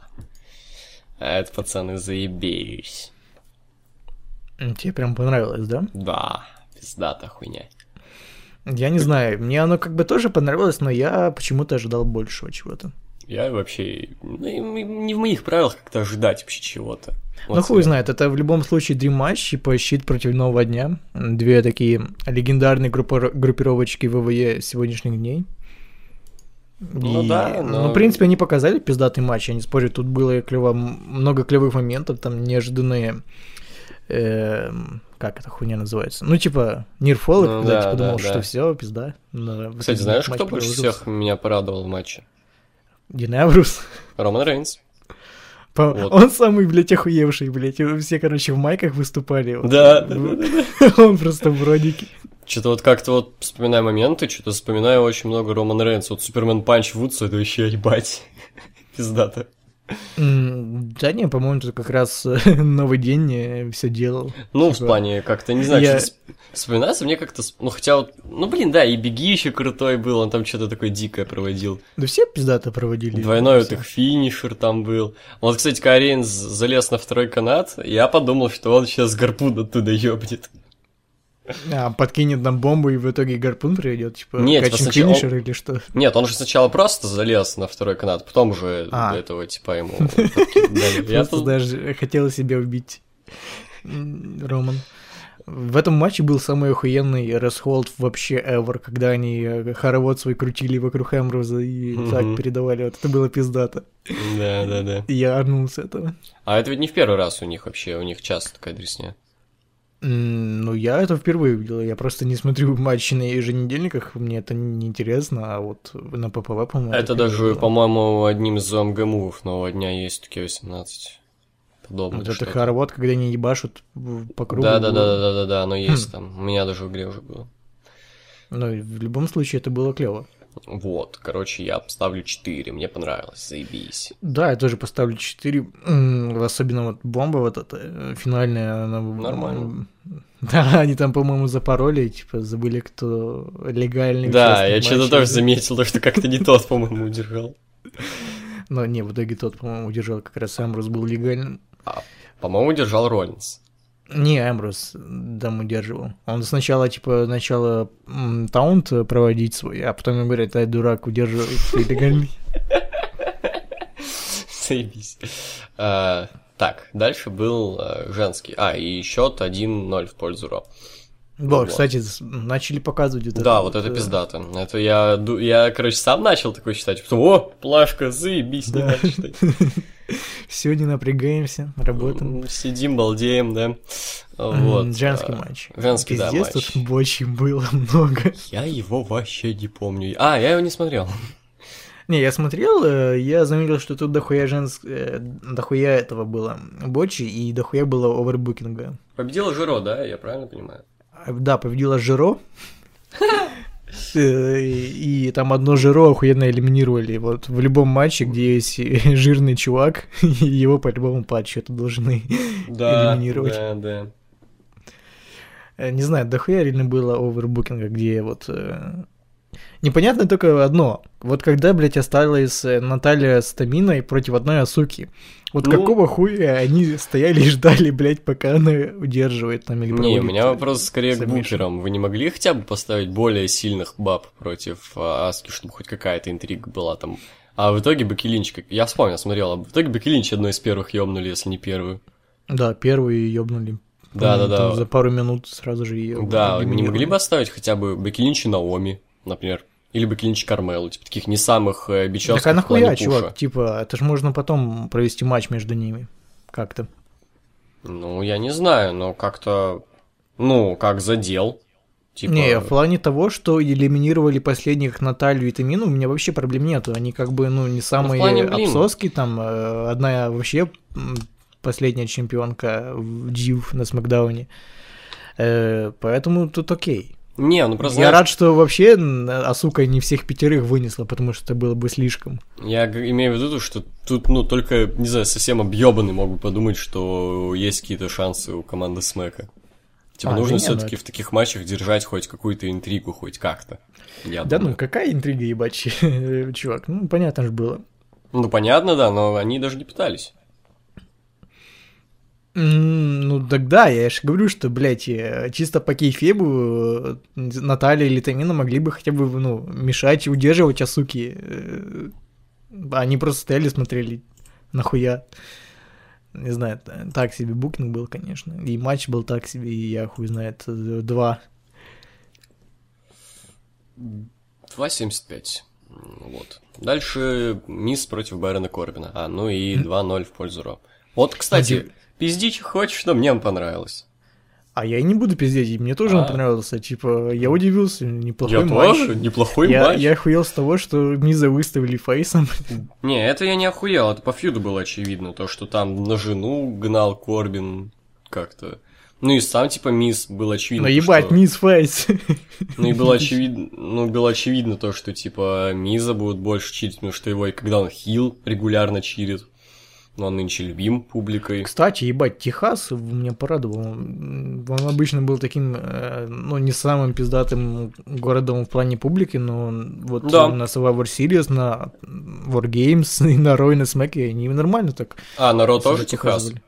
А это, пацаны, заебись. Тебе прям понравилось, да? Да, пиздата хуйня. Я не знаю, мне оно как бы тоже понравилось, но я почему-то ожидал большего чего-то. Я вообще... ну, Не в моих правилах как-то ожидать вообще чего-то. Вот ну, хуй знает, это в любом случае дрим матч, типа щит против нового дня. Две такие легендарные группо- группировочки ВВЕ сегодняшних дней. Ну И, да, но- Ну, в принципе, они показали пиздатый матч, я не спорю, тут было клево, много клевых моментов, там неожиданные... эм, как эта хуйня называется? Ну, типа, нирфолы, Ну когда да, типа, думал, да, что да. все, пизда. Но Кстати, знаешь, кто больше всех меня порадовал в матче? Дин Эврус. Роман Рейнс. По- Вот. Он самый, блядь, охуевший, блядь. Все, короче, в майках выступали. Да, да, да, да. Он просто в родике. Что-то вот как-то вот вспоминаю моменты, что-то вспоминаю очень много Роман Рейнс. Вот Супермен Панч Вудса, это вообще ебать. Пиздато. Да не, по-моему, тут как раз э, новый день все делал. Ну, в Типа, плане, как-то, не знаю, я- вспоминается мне как-то... Ну, хотя вот, ну, блин, да, и Беги еще крутой был, он там что-то такое дикое проводил. Да все пиздато проводили. Двойной вот их финишер там был. Вот, кстати, Рейнс залез на второй канат, я подумал, что он сейчас гарпун оттуда ёбнет. А, подкинет нам бомбу и в итоге гарпун приведет, типа, Нет, типа, сначала- финишер или что? Нет, он же сначала просто залез на второй канат, потом уже А. этого, типа, ему Просто даже хотел себя убить Роман. В этом матче был самый охуенный расхолд вообще ever, когда они э, хоровод свой крутили вокруг Эмбруза и Мгм. так передавали. Вот это было пиздато. Да, да, да. Я орнул с этого. А это ведь не в первый раз у них вообще, у них часто такая дресня. Ну, я это впервые видел. Я просто не смотрю матчи на еженедельниках, мне это не интересно, а вот на ППВ, по-моему. Это впервые даже, по-моему, одним из ОМГ-мувов нового дня есть такие 18 подобных. Вот это хоровод, когда они ебашут по кругу. Да, да, да, да, да, да, да, оно Хм. есть там. У меня даже в игре уже было. Ну, в любом случае это было клево. Вот, короче, я поставлю 4, мне понравилось, заебись. Да, я тоже поставлю 4. М, Особенно вот бомба вот эта э, финальная. Она... Нормально. Да, они там, по-моему, запороли, типа, забыли, кто легальный Да, я что-то тоже заметил, то, что как-то не тот, по-моему, удержал. Но не, в итоге тот, по-моему, удержал, как раз Эмбрус был легальным. По-моему, удержал Роллинс. Не, Эмбрус там удерживал. Он сначала, типа, начало таунт проводить свой, а потом ему говорят, ай, дурак, удерживай, ты легальный. Заебись. А, Так, дальше был а, женский. А, и счет 1-0 в пользу Ро. Да, Вот. кстати, начали показывать вот Да, вот это пиздато. Это я, я, короче, сам начал такой считать. Потом, о, плашка, заебись, не надо. Все, не напрягаемся, работаем. Сидим, балдеем, да. Вот. Женский матч. Женский, да, матч. тут бочей было много. Я его вообще не помню. А, я его не смотрел. Не, я смотрел, э, я заметил, что тут дохуя женск... э, дохуя этого было бочи и дохуя было овербукинга. Победила Жиро, да, я правильно понимаю? Да, победила Жиро. Э, И и там одно Жиро охуенно элиминировали. Вот в любом матче, где есть жирный чувак, его по-любому по отчету должны Да, элиминировать. да, да. Э, Не знаю, дохуя реально было овербукинга, где вот... э, Непонятно только одно. Вот когда, блядь, осталась Наталья с Таминой против одной Асуки. Вот Ну. какого хуя они стояли и ждали, блядь, пока она удерживает там или Не, у меня вопрос скорее к букерам. Вы не могли хотя бы поставить более сильных баб против а, Аски, чтобы хоть какая-то интрига была там? А в итоге Бекки Линч, как... я вспомнил, смотрел, а в итоге Бекки Линч одной из первых ёбнули, если не первую. Да, первую ёбнули. Да, да, да. За пару минут сразу же ее Да, не могли бы оставить хотя бы Бекки Линч и Наоми, например? Или Бекки Линч и Кармелу, типа таких не самых э, бичевских Так а плане нахуя, чувак? Типа, это же можно потом провести матч между ними. Как-то. Ну, я не знаю, но как-то, ну, как задел. Типа... Не, в плане того, что элиминировали последних Наталью и Тамину, у меня вообще проблем нету. Они как бы, ну, не самые плане, блин. обсоски, там, э, одна вообще последняя чемпионка в Див на Смакдауне. Э, Поэтому тут окей. Не, ну просто Я знаешь, рад, что вообще Асука не всех пятерых вынесла, потому что это было бы слишком. Я имею в виду, что тут, ну, только, не знаю, совсем объебанный мог бы подумать, что есть какие-то шансы у команды Смэка. Типа, А, нужно да все-таки ну в таких матчах держать хоть какую-то интригу, хоть как-то. Я Да думаю. ну, какая интрига, ебать, чувак. Ну, понятно же было. Ну, понятно, да, но они даже не пытались. Ну тогда я же говорю, что, блядь, э, чисто по кейфебу э, Наталья или Тамина могли бы хотя бы, ну, мешать и удерживать Асуки. э, Они просто стояли, смотрели, нахуя. Не знаю, так себе букинг был, конечно. И матч был так себе, и я хуй знает, два. 2.75. Вот. Дальше Мисс против Байрона Корбина. А, ну и 2-0 в пользу Ро. Вот, кстати, пиздичь хочешь, что мне он понравилось. А я и не буду пиздеть, мне тоже А. он понравился. Типа, я удивился, неплохой Я матч. тоже, неплохой я, матч. я охуел с того, что Миза выставили фейсом. Не, это я не охуел, это по фьюду было очевидно, то, что там на жену гнал Корбин как-то. Ну и сам, типа, Мисс был очевидно. Но то, ебать, что- Мисс Фейс. Ну и было очевидно, ну, было очевидно то, что, типа, Миза будет больше чирить, потому что его, и когда он хил, регулярно чирит. Но он нынче любим публикой. Кстати, ебать, Техас меня порадовал. Он обычно был таким, э, ну, не самым пиздатым городом в плане публики, но вот Да. на Survivor Series, на Wargames и на Roy на Смеке они нормально так А, народ себя тоже Техас. показывали.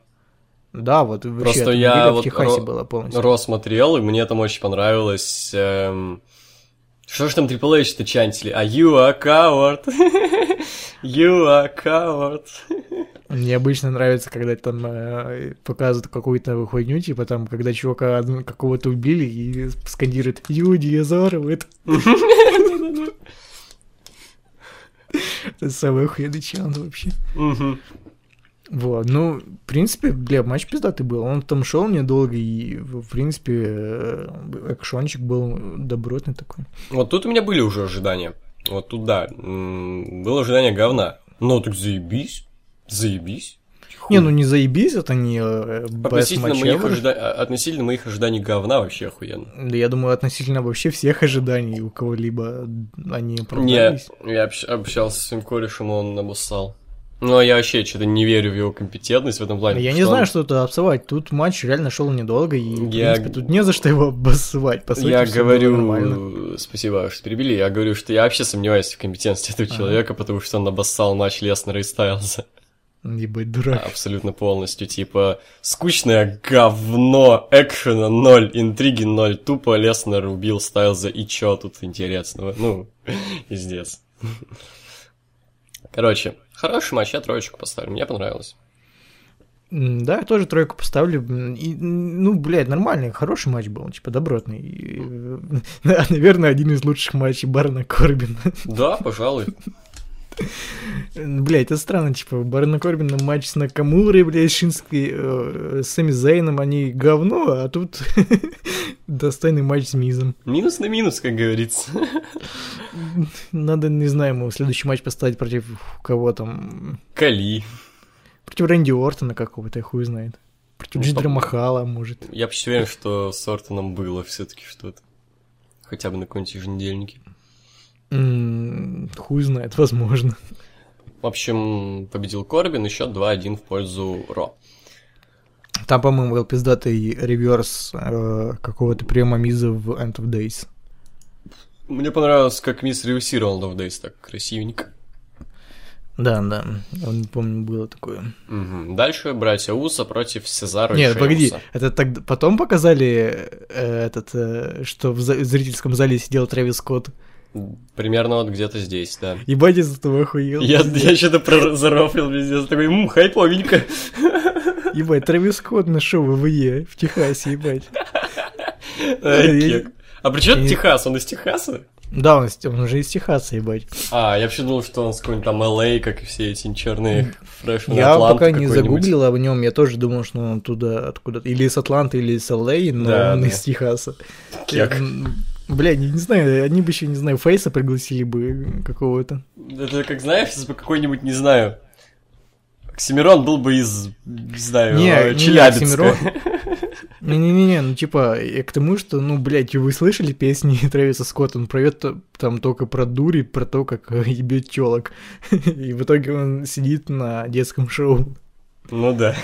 Да, вот вообще Просто я неделя в вот Техасе Ро- была полностью. Ро смотрел, и мне там очень понравилось... эм, Что ж там Triple H-то чантили? А you a coward. you a coward. Мне обычно нравится, когда там э, показывают какую-то хуйню, типа там, когда чувака какого-то убили и скандирует «Юди, это Это самый охуенный чан вообще. Вот, ну, в принципе, бля, матч пиздатый был. Он там шел недолго, и, в принципе, э, экшончик был добротный такой. Вот тут у меня были уже ожидания. Вот тут, да, было ожидание говна. Ну, так заебись, заебись. Не, ну не заебись, это не э, Относительно моих, ожида- а- относительно моих ожиданий говна вообще охуенно. Да я думаю, относительно вообще всех ожиданий у кого-либо они Не, оправдались. я общ- общался с своим корешем, он обоссал. Ну, а я вообще что-то не верю в его компетентность в этом плане. Я не знаю, он- что это обсывать. Тут матч реально шел недолго, и, в Я- принципе, тут не за что его обоссывать. По сути, я говорю, спасибо, что перебили, я говорю, что я вообще сомневаюсь в компетентности этого Ага. человека, потому что он обоссал матч Леснера и Стайлза. Ебать, дурак. Абсолютно полностью, типа, скучное говно, экшена ноль, интриги ноль, тупо Леснер убил Стайлза, и чё тут интересного? Ну, пиздец. Короче, хороший матч, я троечку поставлю, мне понравилось. Да, я тоже тройку поставлю. И, ну, блядь, нормальный, хороший матч был, типа, добротный. И, э, Наверное, один из лучших матчей Барна Корбина. Да, пожалуй. Блядь, это странно, типа, Барна Корбина матч с Накамурой, блядь, Шинской, э, с Сами Зейном, они говно, а тут достойный матч с Мизом. Минус на минус, как говорится. Надо, не знаю, ему следующий матч поставить против кого там, Кали. против Рэнди Ортона какого-то, я хуй знает. Против Ну, Джиндера поп- Махала, может. Я почти уверен, что с Ортоном было все таки что-то. Хотя бы на каком-нибудь еженедельнике. М, Хуй знает, возможно. В общем, победил Корбин, и счет 2-1 в пользу Ро. Там, по-моему, был пиздатый реверс э, какого-то приема Миза в End of Days. Мне понравилось, как мисс реусировал Love Days так красивенько. Да, да, не помню, было такое. Мгм. Дальше братья Уса против Сезара и Нет, погоди, Шеймуса. это так потом показали э, этот, э, что в зрительском зале сидел Трэвис Скотт. Примерно вот где-то здесь, да. Ебать, из этого охуел. Я, я что-то зарофлил везде, такой, ммм, хайповенько. Ебать, Трэвис Скотт на шоу ВВЕ в Техасе, ебать. Кек. А при чем Техас? Он из Техаса? Да, он, он уже из Техаса, ебать. А, я вообще думал, что он с какой-нибудь там LA, как и все эти черные фрешмены Я Атланты пока не загуглил об нем, я тоже думал, что он оттуда, откуда-то, или из Атланты, или из ЛА, но Да, он да. из Техаса. Кек. Бля, не, не знаю, они бы еще, не знаю, Фейса пригласили бы какого-то. Это как, знаешь, если бы какой-нибудь, не знаю, Оксимирон был бы из, не знаю, Не, э, не Челябинска. Оксимирон. Не-не-не, ну типа, я к тому, что, ну, блядь, вы слышали песни Трэвиса Скотта? Он поет там только про дури, про то, как э, ебет телок. И в итоге он сидит на детском шоу. Ну да.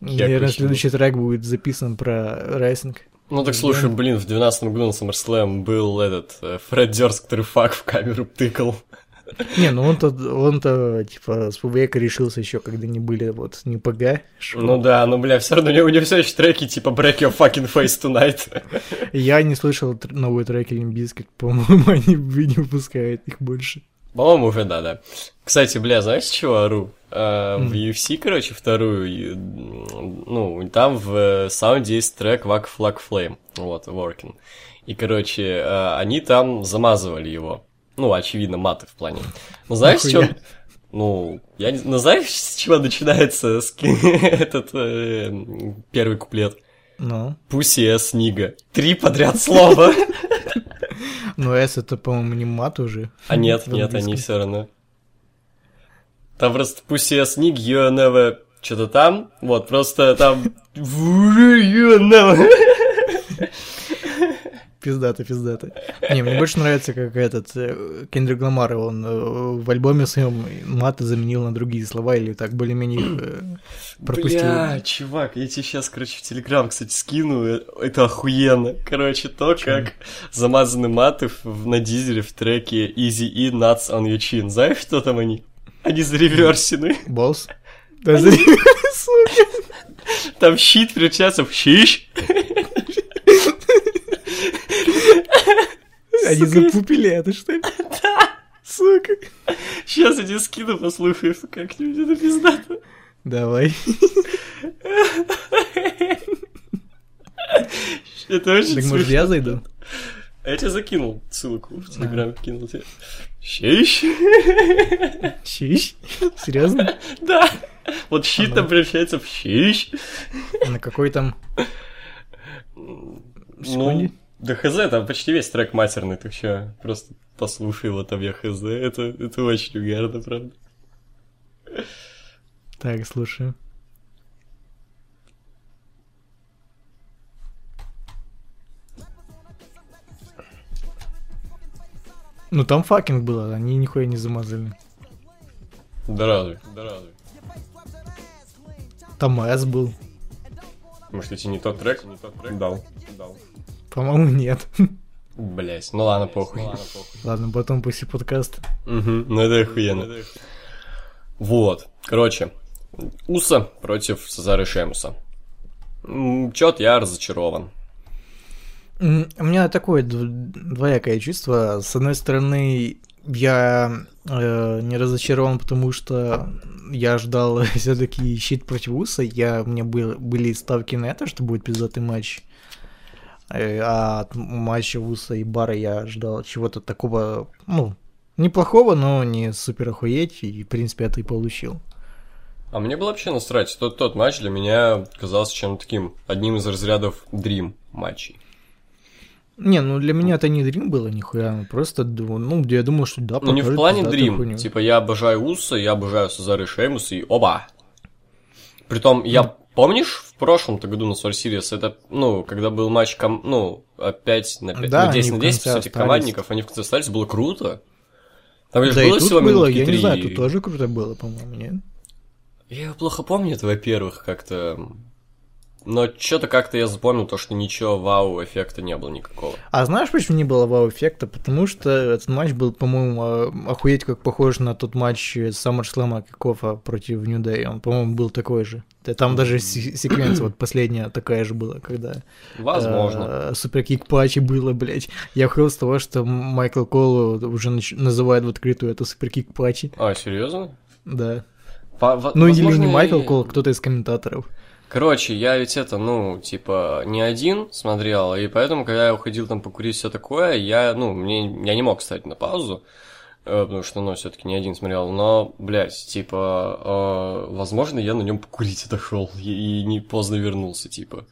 Наверное, следующий трек будет записан про рестлинг. Ну так слушай, блин, в 12 году на SummerSlam был этот э, Фред Дёрст, который fuck в камеру тыкал. Не, ну он-то, он-то, типа, с ПВЕКа решился еще, когда не были вот не PG. Ну да, ну бля, все равно у него, у него все еще треки типа Break Your Fucking Face Tonight. Я не слышал новые треки Limp Bizkit, по-моему, они не выпускают их больше. По-моему, уже да, да. Кстати, бля, знаешь, чего ору? А, В. UFC, короче, вторую, ну, там в э, саунде есть трек Wack Flag Flame, вот, Working. И, короче, э, они там замазывали его. Ну, очевидно, маты в плане. Ну, знаешь, что... Ну, я не... Ну, знаешь, с чего начинается этот э, первый куплет? Ну, Пуси с Нига. Три подряд слова. ну S это, по-моему, не мат уже. А нет, нет, они все равно. Там просто пусть сник, you never... Что-то там, вот, просто там... You never... Пиздато, пиздато. Не, мне больше нравится, как этот э, Кендрик Ламар, он э, в альбоме своем маты заменил на другие слова или так более-менее их, э, пропустил. Бля, чувак, я тебе сейчас, короче, в Телеграм, кстати, скину, это охуенно. Короче, то, как замазаны маты в- на дизеле в треке Easy E Nuts on Your Chin. Знаешь, что там они? Они зареверсены. Босс? Да, сука. Там щит превращается в щищ. Они запупили это, что ли? Да. Сука. Сейчас я тебе скину, послушаешь, как-нибудь это пиздато. Давай. Это очень Так может я зайду? А Я тебе закинул ссылку в Телеграм, кинул тебе. Щищ. Чищ? Серьезно? Да. Вот щит там превращается в щищ. На какой там? Ну, Секунде? да хз, там почти весь трек матерный, ты что, просто послушай его там я хз, это, это очень угарно, правда. Так, слушаю. Ну там fucking было, они нихуя не замазали. Да разве, да разве. Там ass был. Может, я тебе не тот трек, не тот трек дал? Дал. По-моему, нет. Блять, ну ладно, похуй. Ладно, потом после подкаста. Угу, ну это охуенно. Вот, короче, Уса против Сезара Шемуса. Чет я разочарован. У меня такое дв- двоякое чувство. С одной стороны, я э, не разочарован, потому что я ждал все-таки щит против Уса. Я, у меня был, были ставки на это, что будет пиздатый матч. Э, А от матча Уса и Бара я ждал чего-то такого, ну, неплохого, но не супер охуеть. И, в принципе, это и получил. А мне было вообще насрать. Тот, тот матч для меня казался чем-то таким, одним из разрядов Dream матчей. Не, ну для меня это не дрим было нихуя, просто, ну, я думал, что да, Ну не в плане хуйню. Типа я обожаю Уса, я обожаю Сезара и Шеймуса, и оба. Притом, я помнишь, в прошлом-то году на Soul Series, это, ну, когда был матч, ком... ну, опять на 5, Да, ну, 10 они на в 10, по конце сути, остались. командников, они в конце остались, было круто. Там лишь Да и было тут всего было, я не три. знаю, тут тоже круто было, по-моему, нет? Я плохо помню это, во-первых, как-то... Но что-то как-то я запомнил то, что ничего вау-эффекта не было никакого. А знаешь, почему не было вау-эффекта? Потому что этот матч был, по-моему, а, охуеть как похож на тот матч SummerSlam Кикофа против New Day. Он, по-моему, был такой же. Там даже се- секвенция вот последняя такая же была, когда... Возможно. э, Суперкик патчи было, блядь. Я охуел с того, что Майкл Кол уже нач- называет в открытую это суперкик патчи. А, серьезно? Да. По- Ну или не Майкл Кол, а кто-то из комментаторов. Короче, я ведь это, ну, типа, не один смотрел, и поэтому, когда я уходил там покурить все такое, я, ну, мне, я не мог ставить на паузу, э, потому что, ну, все-таки не один смотрел, но, блядь, типа, э, возможно, я на нем покурить отошел и, и не поздно вернулся, типа.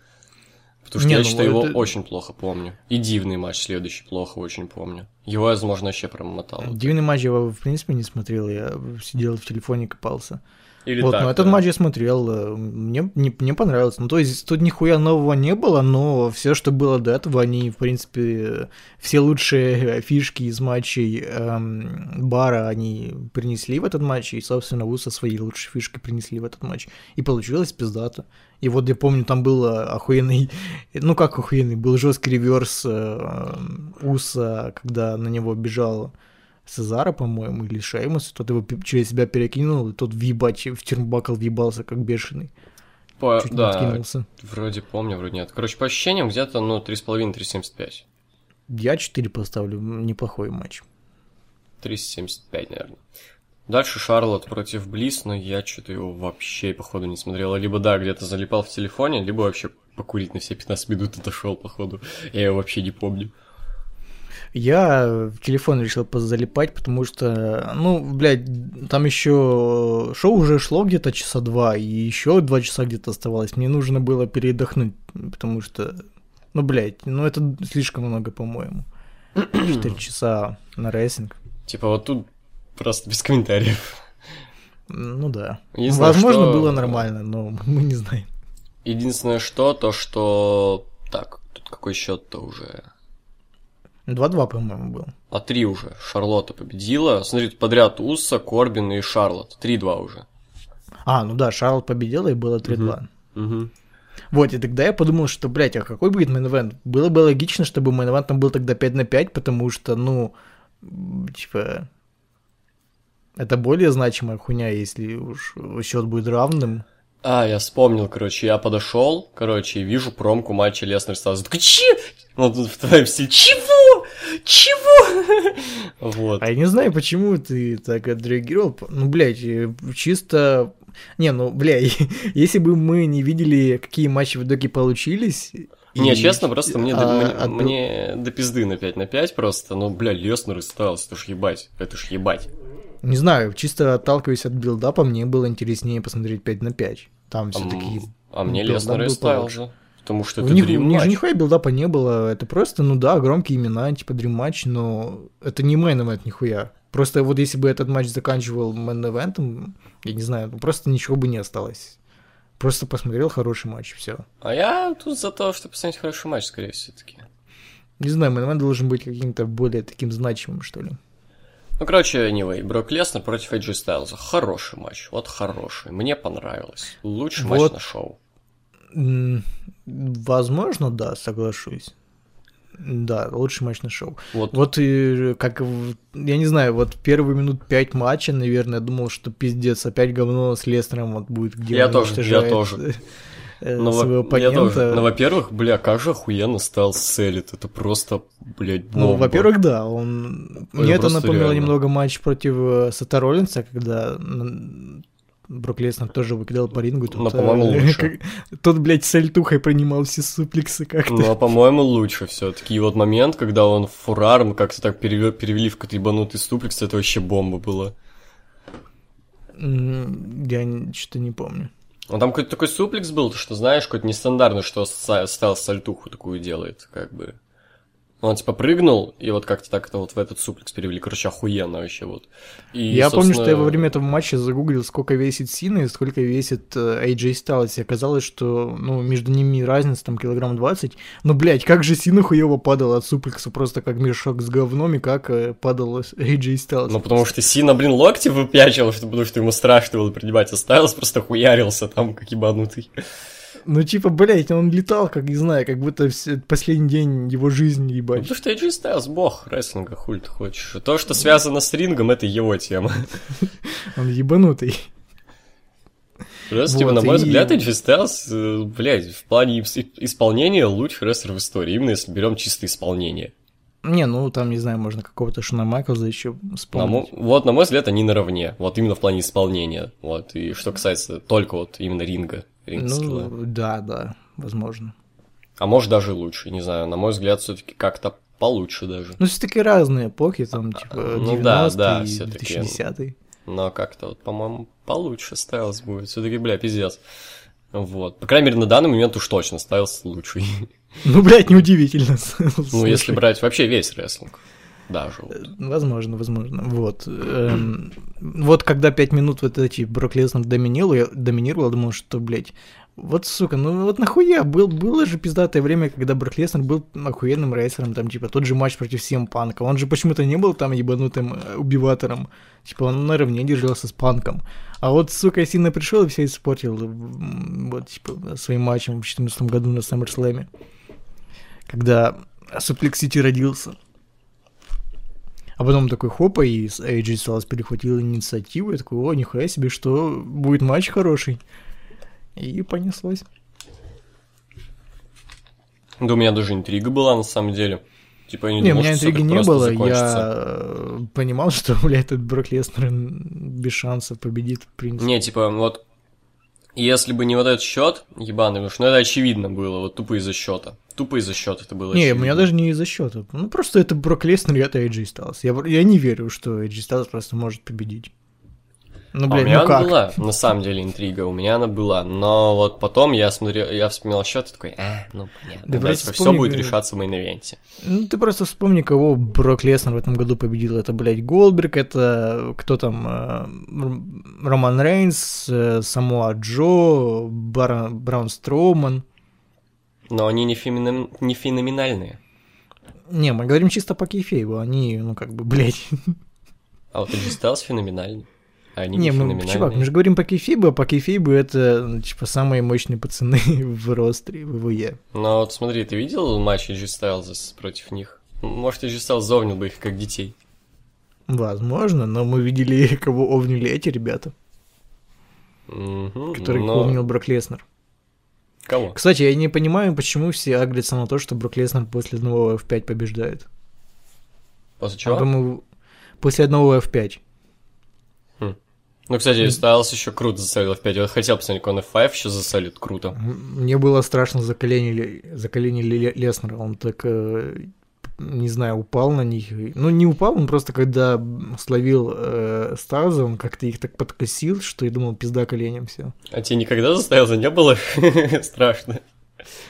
Потому что Не, я ну, его это- очень плохо помню. И дивный матч следующий плохо очень помню. Его, возможно, вообще промотал. Дивный матч я, в принципе, не смотрел, я сидел в телефоне, копался. Или вот, так, но этот да. матч я смотрел, э, мне, не, мне понравилось. Ну, то есть тут нихуя нового не было, но все, что было до этого, они, в принципе, все лучшие фишки из матчей эм, Бара они принесли в этот матч, и, собственно, Уса свои лучшие фишки принесли в этот матч. И получилось пиздато. И вот я помню, там был э, охуенный, ну как охуенный, был жесткий реверс э, Уса, когда на него бежал Сезара, по-моему, или Шеймус, тот его через себя перекинул, и тот въебать в термбакл въебался, как бешеный. По- Чуть не да, откинулся. вроде помню, вроде нет. Короче, по ощущениям, где-то, ну, 3,5-3,75. Я 4 поставлю, неплохой матч. 375, наверное. Дальше Шарлот против Близ, но я что-то его вообще, походу, не смотрел. Либо, да, где-то залипал в телефоне, либо вообще покурить на все 15 минут отошел, походу. Я его вообще не помню. Я в телефон решил позалипать, потому что, ну, блядь, там еще шоу уже шло где-то часа два, и еще два часа где-то оставалось. Мне нужно было передохнуть, потому что, ну, блядь, ну это слишком много, по-моему. Четыре часа на рестлинг. Типа вот тут просто без комментариев. Ну да. Возможно, что- было нормально, но мы не знаем. Единственное, что, то, что... Так, тут какой счет-то уже? 2-2, по-моему, был. А три уже. Шарлотта победила. Смотри, тут подряд Уса, Корбин и Шарлотт. Три-два уже. А, ну да, Шарлот победила и было 3-2. Угу. Вот, и тогда я подумал, что, блядь, а какой будет main Было бы логично, чтобы main там был тогда 5 на 5, потому что, ну, типа, это более значимая хуйня, если уж счет будет равным. А, я вспомнил, короче, я подошел, короче, и вижу промку матча Леснер Стас. Такой, че? Тут в твоем стиле, чего? Чего? Вот. А я не знаю, почему ты так отреагировал. Ну, блядь, э, чисто... Не, ну, блядь, если бы мы не видели, какие матчи в итоге получились... Не, и- честно, просто мне, до, а, мне, а мне до пизды на 5 на 5 просто, ну, бля, Леснер и Стайлс, это ж ебать, это ж ебать. Не знаю, чисто отталкиваясь от build-up а, мне было интереснее посмотреть 5 на 5. Там А, все-таки... м, а мне Леснер и Стайлс же, потому что это них, dream у них же матч. нихуя build-up а не было, это просто, ну да, громкие имена, типа dream матч, но это не main event нихуя. Просто вот если бы этот матч заканчивал main event ом, я не знаю, просто ничего бы не осталось. Просто посмотрел хороший матч, все. А я тут за то, чтобы посмотреть хороший матч, скорее все-таки. Не знаю, main должен быть каким-то более таким значимым, что ли. Ну, короче, anyway, Брок Леснер против AJ Стайлза. Хороший матч, вот хороший. Мне понравилось. Лучший матч Вот. на шоу. Возможно, да, соглашусь. Да, лучший матч на шоу. Вот, Вот и как, я не знаю, вот первые минут пять матча, наверное, я думал, что пиздец, опять говно с Лестером вот будет, где Я тоже, я тоже. э, ну, во- своего я тоже. оппонента. Ну, во-первых, бля, как же охуенно Стайлз селит. Это просто, блядь, бомба. Ну, во-первых, да, он... Это Мне это напомнило реально. немного матч против э, Сета Роллинса, когда Брок Леснер тоже выкидал по рингу. тут, Но, по-моему, э, лучше. как- Тот, блядь, с альтухой принимал все суплексы как-то. Ну, а по-моему, лучше все таки И вот момент, когда он фурарм как-то так переве- перевели в какой-то ебанутый ступлекс, это вообще бомба была. Я что-то не помню. Ну, там какой-то такой суплекс был, что знаешь, какой-то нестандартный, что Ста- Стайлз сальтуху такую делает, как бы. Он типа прыгнул, и вот как-то так это вот в этот суплекс перевели. Короче, охуенно вообще вот. И, Я помню, что я во собственно, время этого матча загуглил, сколько весит Сина и сколько весит э, AJ Styles. И оказалось, что ну, между ними разница там килограмм 20. Но, блядь, как же Сина хуево падал от суплекса, просто как мешок с говном, и как э, падал AJ Styles. Ну, потому что Сина, блин, локти выпячил, что- потому что ему страшно было принимать, а Стайлз просто хуярился там, как ебанутый. Ну, типа, блядь, он летал, как, не знаю, как будто последний день его жизни, Ну, ебать. потому что AJ Стайлз бог рестлинга, хуй ты хочешь. То, что связано с рингом, это его тема. Он ебанутый. Просто, типа, Вот, на мой и- взгляд, AJ Styles, э, блядь, в плане ис- исполнения лучший рестлер в истории, именно если берем чисто исполнение. Не, ну, там, не знаю, можно какого-то Шона Майклза еще На мо- вспомнить. вот, на мой взгляд, они наравне, вот именно в плане исполнения. Вот, и что касается только вот именно ринга, ринг-скилла. Ну, да, да, возможно. А может даже лучше, не знаю, на мой взгляд, все таки как-то получше даже. Ну, все-таки разные эпохи, там, типа, Ну 90-е да, да, и всё-таки. 2010 Но как-то вот, по-моему, получше Стайлз будет. все таки бля, пиздец. Вот. По крайней мере, на данный момент уж точно Стайлз лучший. Ну, блядь, неудивительно. Ну, если брать вообще весь рестлинг. Даже вот. Возможно, возможно. Вот. Эм, вот когда пять минут вот эти Брок Леснер доминировал, я доминировал, я думал, что, блядь, вот, сука, ну вот нахуя, был, было же пиздатое время, когда Брок Леснер был охуенным рейсером, там, типа, тот же матч против CM Панка, он же почему-то не был там ебанутым э, убиватором, типа, он наравне держался с Панком, а вот, сука, сильно пришел и все испортил, вот, типа, своим матчем в 2014 году на SummerSlam, когда City родился. А потом такой хопа, и AJ Styles перехватил инициативу, я такой, о, нихуя себе, что будет матч хороший. И понеслось. Да у меня даже интрига была, на самом деле. Типа, я не, Не, у думал, меня что всё интриги не было, закончится. я э, понимал, что, блядь, этот Брок Леснер без шансов победит, в принципе. Не, типа, вот, если бы не вот этот счет ебаный, потому что ну, это очевидно было, вот тупо из-за счета. Тупо из-за счета это было. Не, у очевидно. меня даже не из-за счета. Ну, просто это Брок Леснер, и это AJ Styles. Я, я не верю, что AJ Styles просто может победить. Ну, А у блядь, меня ну она как? была, на самом деле, интрига, у меня она была, но вот потом я смотрел, я вспоминал счет и такой, а, ну понятно, Да да, просто все вспомни, будет э, решаться в main event е. Ну, ты просто вспомни, кого Брок Леснер в этом году победил. Это, блядь, Голдберг, это кто там, э, Роман Рейнс, э, Самуа Джо, Бара- Браун Строуман. Но они не, феминам- не феноменальные. Не, мы говорим чисто по кейфейбу, они, ну, как бы, блядь. А вот Styles феноменальный, а они не, Не, мы, чувак, мы же говорим по кейфейбу, а по кейфейбу это, ну, типа, самые мощные пацаны в ростере, в ВВЕ. Но вот смотри, ты видел матч AJ Styles против них? Может, AJ Styles зовнил бы их как детей. Возможно, но мы видели, кого овнили эти ребята, Мгм, которых но- овнил Брок Леснер. Кого? Кстати, я не понимаю, почему все агрятся на то, что Брок Леснер после одного F5 побеждает. После А чего? по-моему, после одного F5. Ну, кстати, Styles еще круто засолил в 5. Я хотел посмотреть, как он F5 еще засолит круто. Мне было страшно за колени, Ле- за колени Ле- Леснера. Он так, э, не знаю, упал на них. Ну, не упал, он просто когда словил э, Стаза, он как-то их так подкосил, что я думал, пизда коленям все. А тебе никогда за Стайлза не было страшно?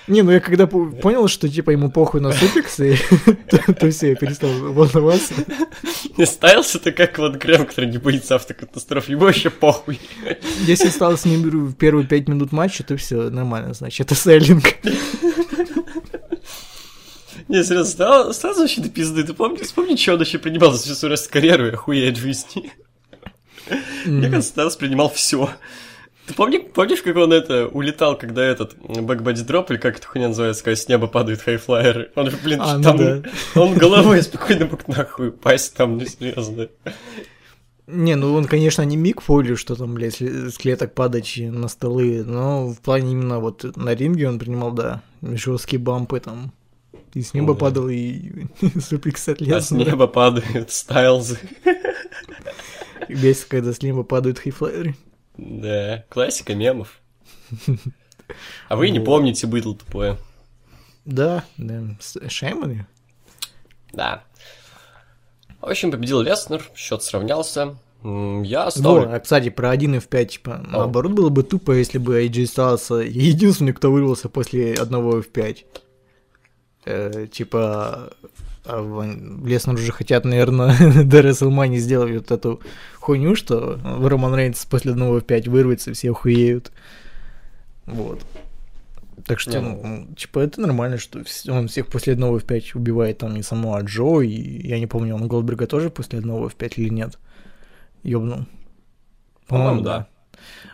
Не, ну я когда по- понял, что типа ему похуй на суплексы, то, все, я перестал волноваться. Не Стайлз это как вот Грэм, который не боится автокатастроф. Ему вообще похуй. Если стал с ним в первые пять минут матча, то все нормально, значит, это селлинг. Не, серьезно, Стайлз Стайлз вообще до пизды. Ты помни, вспомни, что он вообще принимал за всю свою карьеру и охуеть жизни. Мне кажется, Стайлз принимал все. Ты помни, помнишь, как он это улетал, когда этот бэкбоди дроп, или как эта хуйня называется, когда с неба падают хайфлайеры? Он же, блин, А, ну там, да. он головой спокойно мог нахуй упасть там, ну серьезно. Не, ну он, конечно, не Мик Фоли, что там, блядь, с клеток падать на столы, но в плане именно вот на ринге он принимал, да, жесткие бампы там. И с неба Да. падал, и суплекс от А с неба падают Стайлзы. Весь, когда с неба падают хейфлайеры. Да, классика мемов. А вы не помните быдло тупое. Да, да, Шейманы. Да. В общем, победил Леснер, счет сравнялся. Я Во, оставлю... а, кстати, про 1 в 5, типа, наоборот, было бы тупо, если бы AJ Styles единственный, кто вырвался после одного F5. Э, типа, а Леснер уже хотят, наверное, до WrestleMania сделать вот эту хуйню, что Роман Рейнс после одного F5 вырвется, все охуеют. Вот. Так что, Не, ну, типа, это нормально, что он всех после одного F5 убивает там и самого Джо, и я не помню, он Голдберга тоже после одного F5 или нет. Ёбнул. По-моему, да.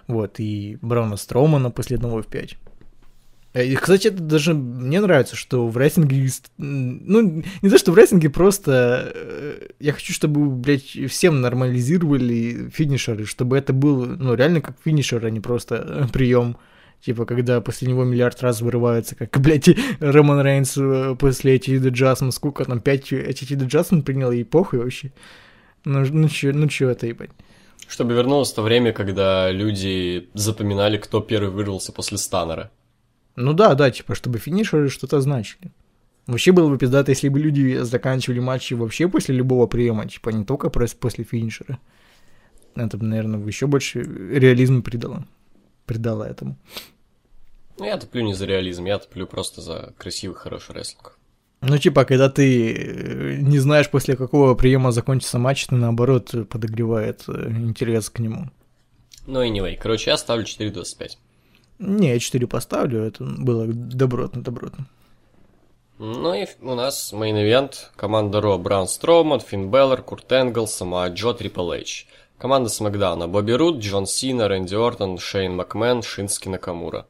Вот, и Брауна Строумана после одного F5. Э, И, кстати, это даже мне нравится, что в м, Ну, не то, что в рестлинге, просто... э, Я хочу, чтобы, блядь, всем нормализировали финишеры, чтобы это был, ну, реально как финишер, а не просто прием. Типа, когда после него миллиард раз вырывается, как, блядь, Роман Рейнс э, после Attitude Adjustment, сколько там, 5 Attitude Adjustment принял, и похуй вообще. Ну, ну чё, ну чё это, ебать. Чтобы вернулось то время, когда люди запоминали, кто первый вырвался после станнера. Ну да, да, типа, чтобы финишеры что-то значили. Вообще было бы пиздато, если бы люди заканчивали матчи вообще после любого приема, типа, не только после финишера. Это бы, наверное, еще больше реализма придало. Придало этому. Ну, я топлю не за реализм, я топлю просто за красивый, хороший рестлинг. Ну, типа, когда ты э, не знаешь, после какого приема закончится матч, ты наоборот подогревает э, интерес к нему. Ну, anyway, короче, я ставлю 4.25. Не, я 4 поставлю, это было добротно, добротно. Ну и у нас main event. Команда Raw, Браун Строуман, Финн Бэлор, Курт Энгл, Самуа Джо, Трипл Эйч. Команда SmackDown а. Бобби Рут, Джон Сина, Рэнди Ортон, Шейн Макмен, Шинске Накамура.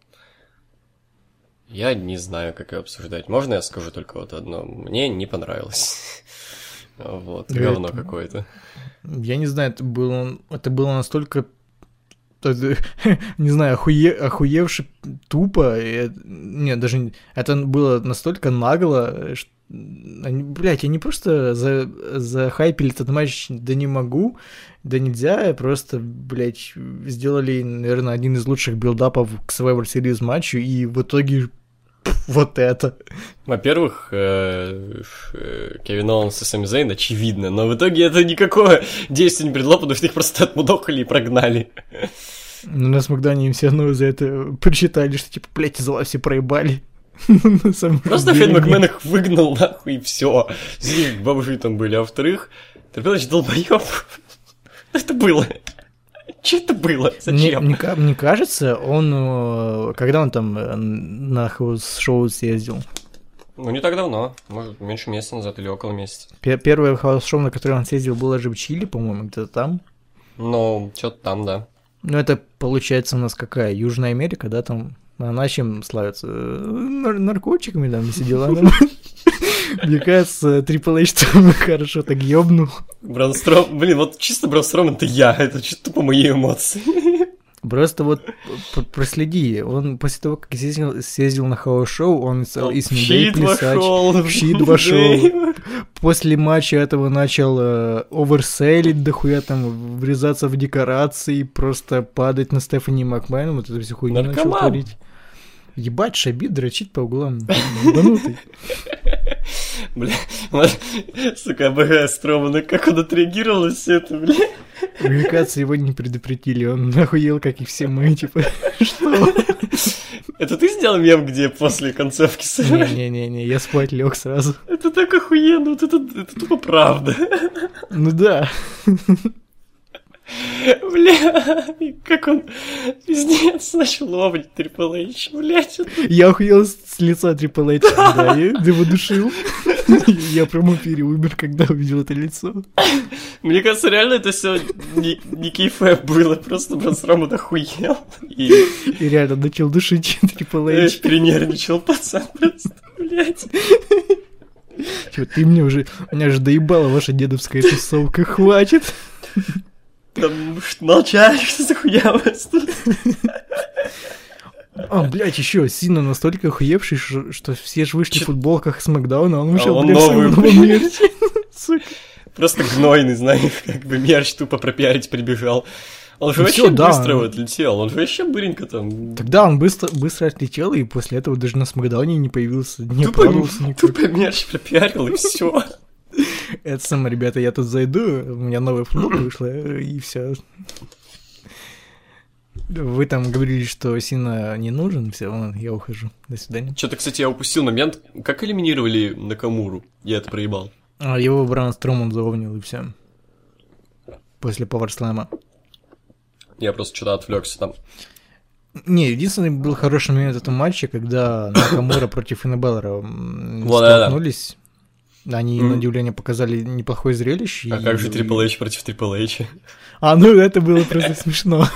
Я не знаю, как ее обсуждать. Можно я скажу только вот одно? Мне не понравилось. Вот, говно какое-то. Я не знаю, это было, это было настолько, не знаю, охуе, охуевше тупо. и, даже не- это было настолько нагло, что они, блядь, они просто за, захайпили этот матч, да не могу, да нельзя, просто, блядь, сделали, наверное, один из лучших билдапов к Survivor Series матчу, и в итоге вот это. Во-первых, э, э, Кевин Оуэнс и Сами Зейн очевидно, но в итоге это никакого действия не привело, потому что их просто отмудохали и прогнали. Ну, на SmackDown е им все равно за это прочитали, что типа, блядь, из все проебали. Просто Шейн Макмен их выгнал, нахуй, и все. Бомжи там были. А во-вторых, Трипелыч долбоёб. Это было. Что это было? Зачем? Мне, мне, мне кажется, он... э, Когда он там э, на house show съездил? Ну, не так давно. Может, меньше месяца назад или около месяца. Пе- Первое house show, на которое он съездил, было же в Чили, по-моему, где-то там. Ну, что-то там, да. Ну, это получается у нас какая? Южная Америка, да, там? Она чем славится? Э, нар- наркотиками там, все дела. Мне кажется, Трипл Эйч там хорошо так ёбнул. Бранстром, блин, вот чисто Бранстром это я, это чисто по моей эмоции. Просто вот проследи, он после того, как съездил, съездил на хаус-шоу, он стал и с щит плясать, в щит вошел. После матча этого начал э, оверселить дохуя, там, врезаться в декорации, просто падать на Стефани Макмен, вот эту всю хуйню начал Наркоман. творить. Ебать, Шабид дрочит по углам. Ебанутый. Бля, сука, АБГ Стромана, как он отреагировал на все это, бля. Мне кажется, его не предупредили, он охуел, как и все мы, типа, что? Это ты сделал мем, где после концовки сыграли? Не-не-не, я спать лег сразу. Это так охуенно, вот это, это тупо правда. Ну да. Бля, как он пиздец начал ловить Трипл Эйч, блядь. это- Я охуел с лица Трипл Эйч, да, я его душил. Я прямо в эфире умер, когда увидел это лицо. Мне кажется, реально это все не, не было, просто Бранстром охуел. И И реально начал душить Трипл э, Эйч. перенервничал пацан просто, блядь. Чё, ты мне уже... Меня же доебала ваша дедовская тусовка, хватит. Там молчали, что за хуя у вас тут? А, блядь, еще Сина настолько охуевший, что все же вышли в Чё- футболках с Макдауна, а он вышел, он блядь, в новый, блядь. мерче. Сука. Просто гнойный, знаешь, как бы мерч тупо пропиарить прибежал. Он же Ну вообще да, быстро вот отлетел, он же вообще быренько там. Тогда он быстро, быстро отлетел, и после этого даже на Смакдауне не появился, не Тупо, тупо мерч пропиарил, и все. Это самое, ребята, я тут зайду, у меня новая футболка вышла, и все. Вы там говорили, что Сина не нужен, все, ладно, я ухожу. До свидания. Что-то, кстати, я упустил момент. Как элиминировали Накамуру? Я это проебал. А его Бран Строман заовнил, и все. После пауэрслэма. Я просто что-то отвлекся там. Не, единственный был хороший момент этого матча, когда Накамура против это. столкнулись. Они, Мгм. на удивление, показали неплохое зрелище. А и- как же Трипл Эйч против Трипл Эйча? А, ну это было просто смешно.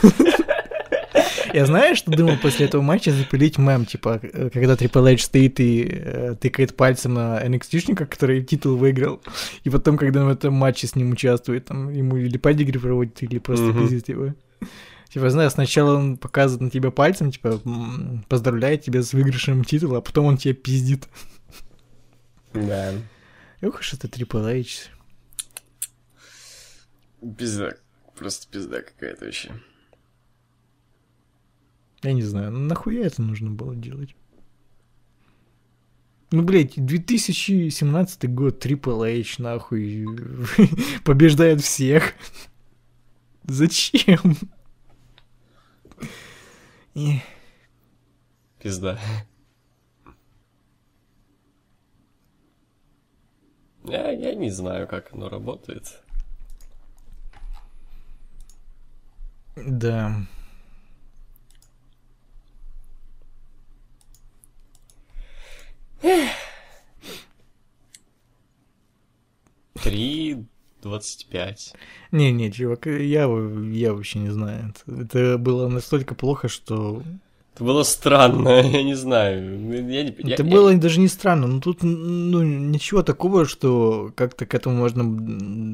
Я знаю, что думал после этого матча запилить мем, типа, когда Triple H стоит и э, тыкает пальцем на NXT-шника, который титул выиграл, и потом, когда он в этом матче с ним участвует, там, ему или падигри проводит, или просто пиздит его. Типа, знаешь, сначала он показывает на тебя пальцем, типа, поздравляет тебя с выигрышем титула, а потом он тебя пиздит. Да. Ох уж это Triple H. Пизда. Просто пизда какая-то вообще. Я не знаю, ну нахуя это нужно было делать? Ну, блядь, 2017 год, Triple H, нахуй, побеждает всех. Зачем? Пизда. Я, я не знаю, как оно работает. Да. Три двадцать пять. Не-не, чувак, я, я вообще не знаю. Это было настолько плохо, что... Это было странно, я не знаю. Я не- я- это я- было даже не странно, но тут ну, ничего такого, что как-то к этому можно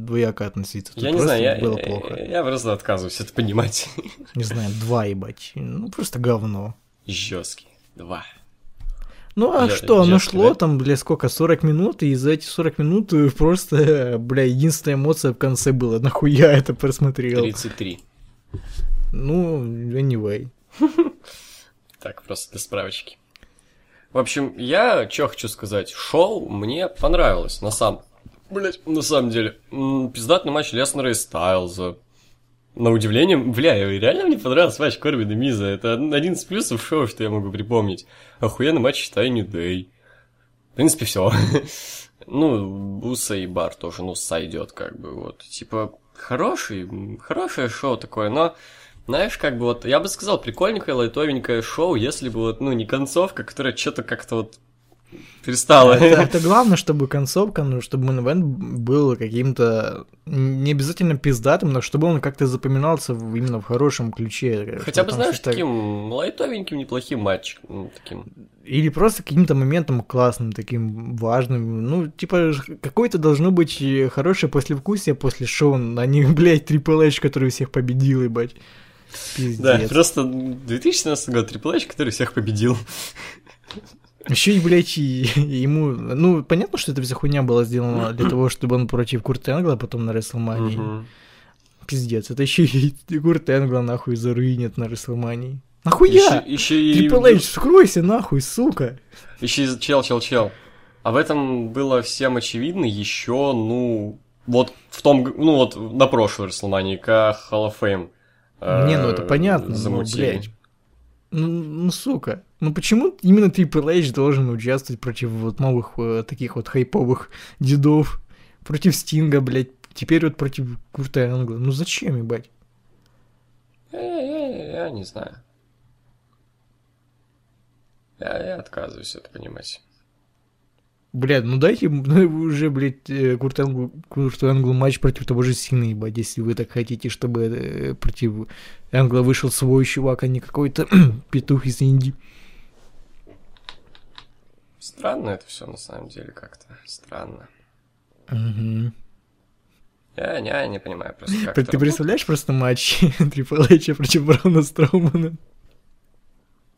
двояко относиться. Тут Я не знаю, я, было я- плохо. я просто отказываюсь это понимать. Не знаю, два ебать. Ну, просто говно. Жесткий. Два. Ну а Я- что, оно шло да? там, бля, сколько, 40 минут, и за эти 40 минут э, просто, бля, единственная эмоция в конце была. Нахуя это просмотрел? 33. Ну, anyway. Так, просто для справочки. В общем, я что хочу сказать. Шоу мне понравилось, на самом... Блять, на самом деле. М, Пиздатный матч Леснера и Стайлза. На удивление, бля, реально мне понравился матч Корбина Миза. Это один из плюсов шоу, что я могу припомнить. Охуенный матч, считай, New Day. В принципе, все. ну, Буса и Бар тоже, ну, сойдет, как бы, вот. Типа, хороший, м, хорошее шоу такое, но, знаешь, как бы вот, я бы сказал, прикольненькое, лайтовенькое шоу, если бы вот, ну, не концовка, которая что-то как-то вот перестала. Это, это главное, чтобы концовка, ну, чтобы мейн был каким-то не обязательно пиздатым, но чтобы он как-то запоминался в- именно в хорошем ключе. Хотя бы, знаешь, что- таким лайтовеньким, неплохим матчем, ну, таким. Или просто каким-то моментом классным, таким важным. Ну, типа, какое-то должно быть э, хорошее послевкусие после шоу, а не, блядь, Трипл Эйч, который всех победил, ебать. Пиздец. Да, просто 2017 год H, который всех победил. Еще и, блядь, и, и ему... Ну, понятно, что эта вся хуйня была сделана для того, чтобы он против Курта Энгла потом на Рестлмании. Мгм. Пиздец, это еще и Курт Энгла нахуй заруинит на Рестлмании. Нахуя? Еще, еще и... Трипл Эйч, скройся нахуй, сука. Еще и чел, чел, чел. А в этом было всем очевидно еще, ну, вот в том, ну вот на прошлой Расселмании, к Hall of Fame. Э, Не, ну это понятно, но, замутили. блядь. Ну, ну, сука. Ну почему именно Трипл Эйч должен участвовать против вот новых э, таких вот хайповых дедов? Против Стинга, блядь. Теперь вот против Курта Энгла. Ну зачем, ебать? Я, я- я не знаю. Я, я отказываюсь это понимать. Блядь, ну дайте ну, уже, блядь, э, Курт Энглу, Курту Энглу матч против того же Сины, ебать, если вы так хотите, чтобы э, против Энгла вышел свой чувак, а не какой-то петух из Индии. Странно это все на самом деле как-то. Странно. Мгм. Я, не- я не понимаю просто, как Ты, ты представляешь просто матч Трипл Эйча против Брауна Строумана?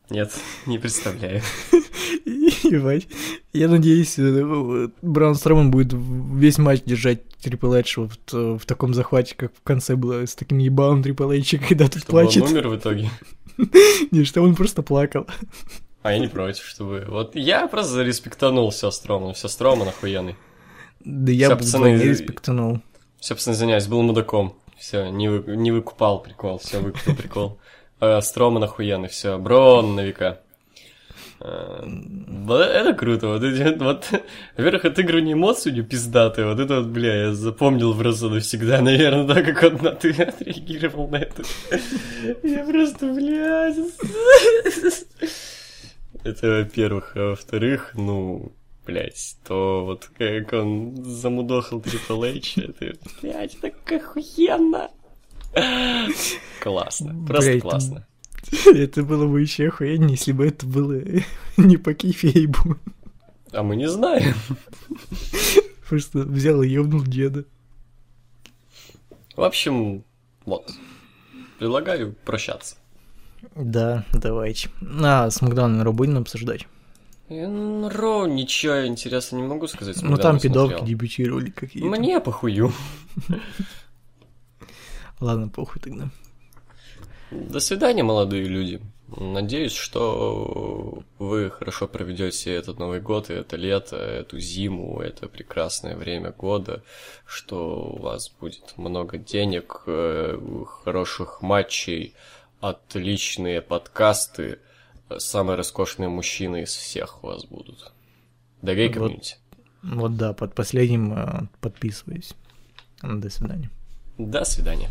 Нет, не представляю. Ебать. Я надеюсь, э, Браун Строман будет весь матч держать Трипл Эйдж вот э, в таком захвате, как в конце было с таким ебалом Трипл Эйча, когда тут Чтобы он плачет. умер в итоге. Не, что он просто плакал. А я не против, чтобы... Вот я просто зареспектанул все Строман. Все Строман охуенный. Да я бы не респектанул. Все, пацаны, извиняюсь, был мудаком. Все, не, вы- не выкупал прикол, все, выкупил прикол. Э, Строман охуенный, все, Брон на века. Э, Это круто, вот эти вот, во-первых, отыгрывание эмоций у него пиздатые, вот это вот, бля, я запомнил просто навсегда, наверное, так как он на ты отреагировал на это. Я просто, блядь. Это во-первых, а во-вторых, ну, блядь, то вот как он замудохал Трипл Эйч, это, блядь, так охуенно. Классно, просто классно. Это было бы еще охуеннее, если бы это было не по кейфейбу. А мы не знаем. Просто взял и ёбнул деда. В общем, вот. Предлагаю прощаться. Да, давайте. А, с Макдоналдом Ро будем обсуждать? Ро ничего интересного не могу сказать. Ну там пидовки смотрел. дебютировали какие-то. Мне похую. Ладно, похуй тогда. До свидания, молодые люди. Надеюсь, что вы хорошо проведете этот Новый год и это лето, эту зиму, это прекрасное время года, что у вас будет много денег, э, хороших матчей, отличные подкасты, самые роскошные мужчины из всех у вас будут. Да гей Вот. комьюнити. Вот да, под последним э, подписываюсь. До свидания. До свидания.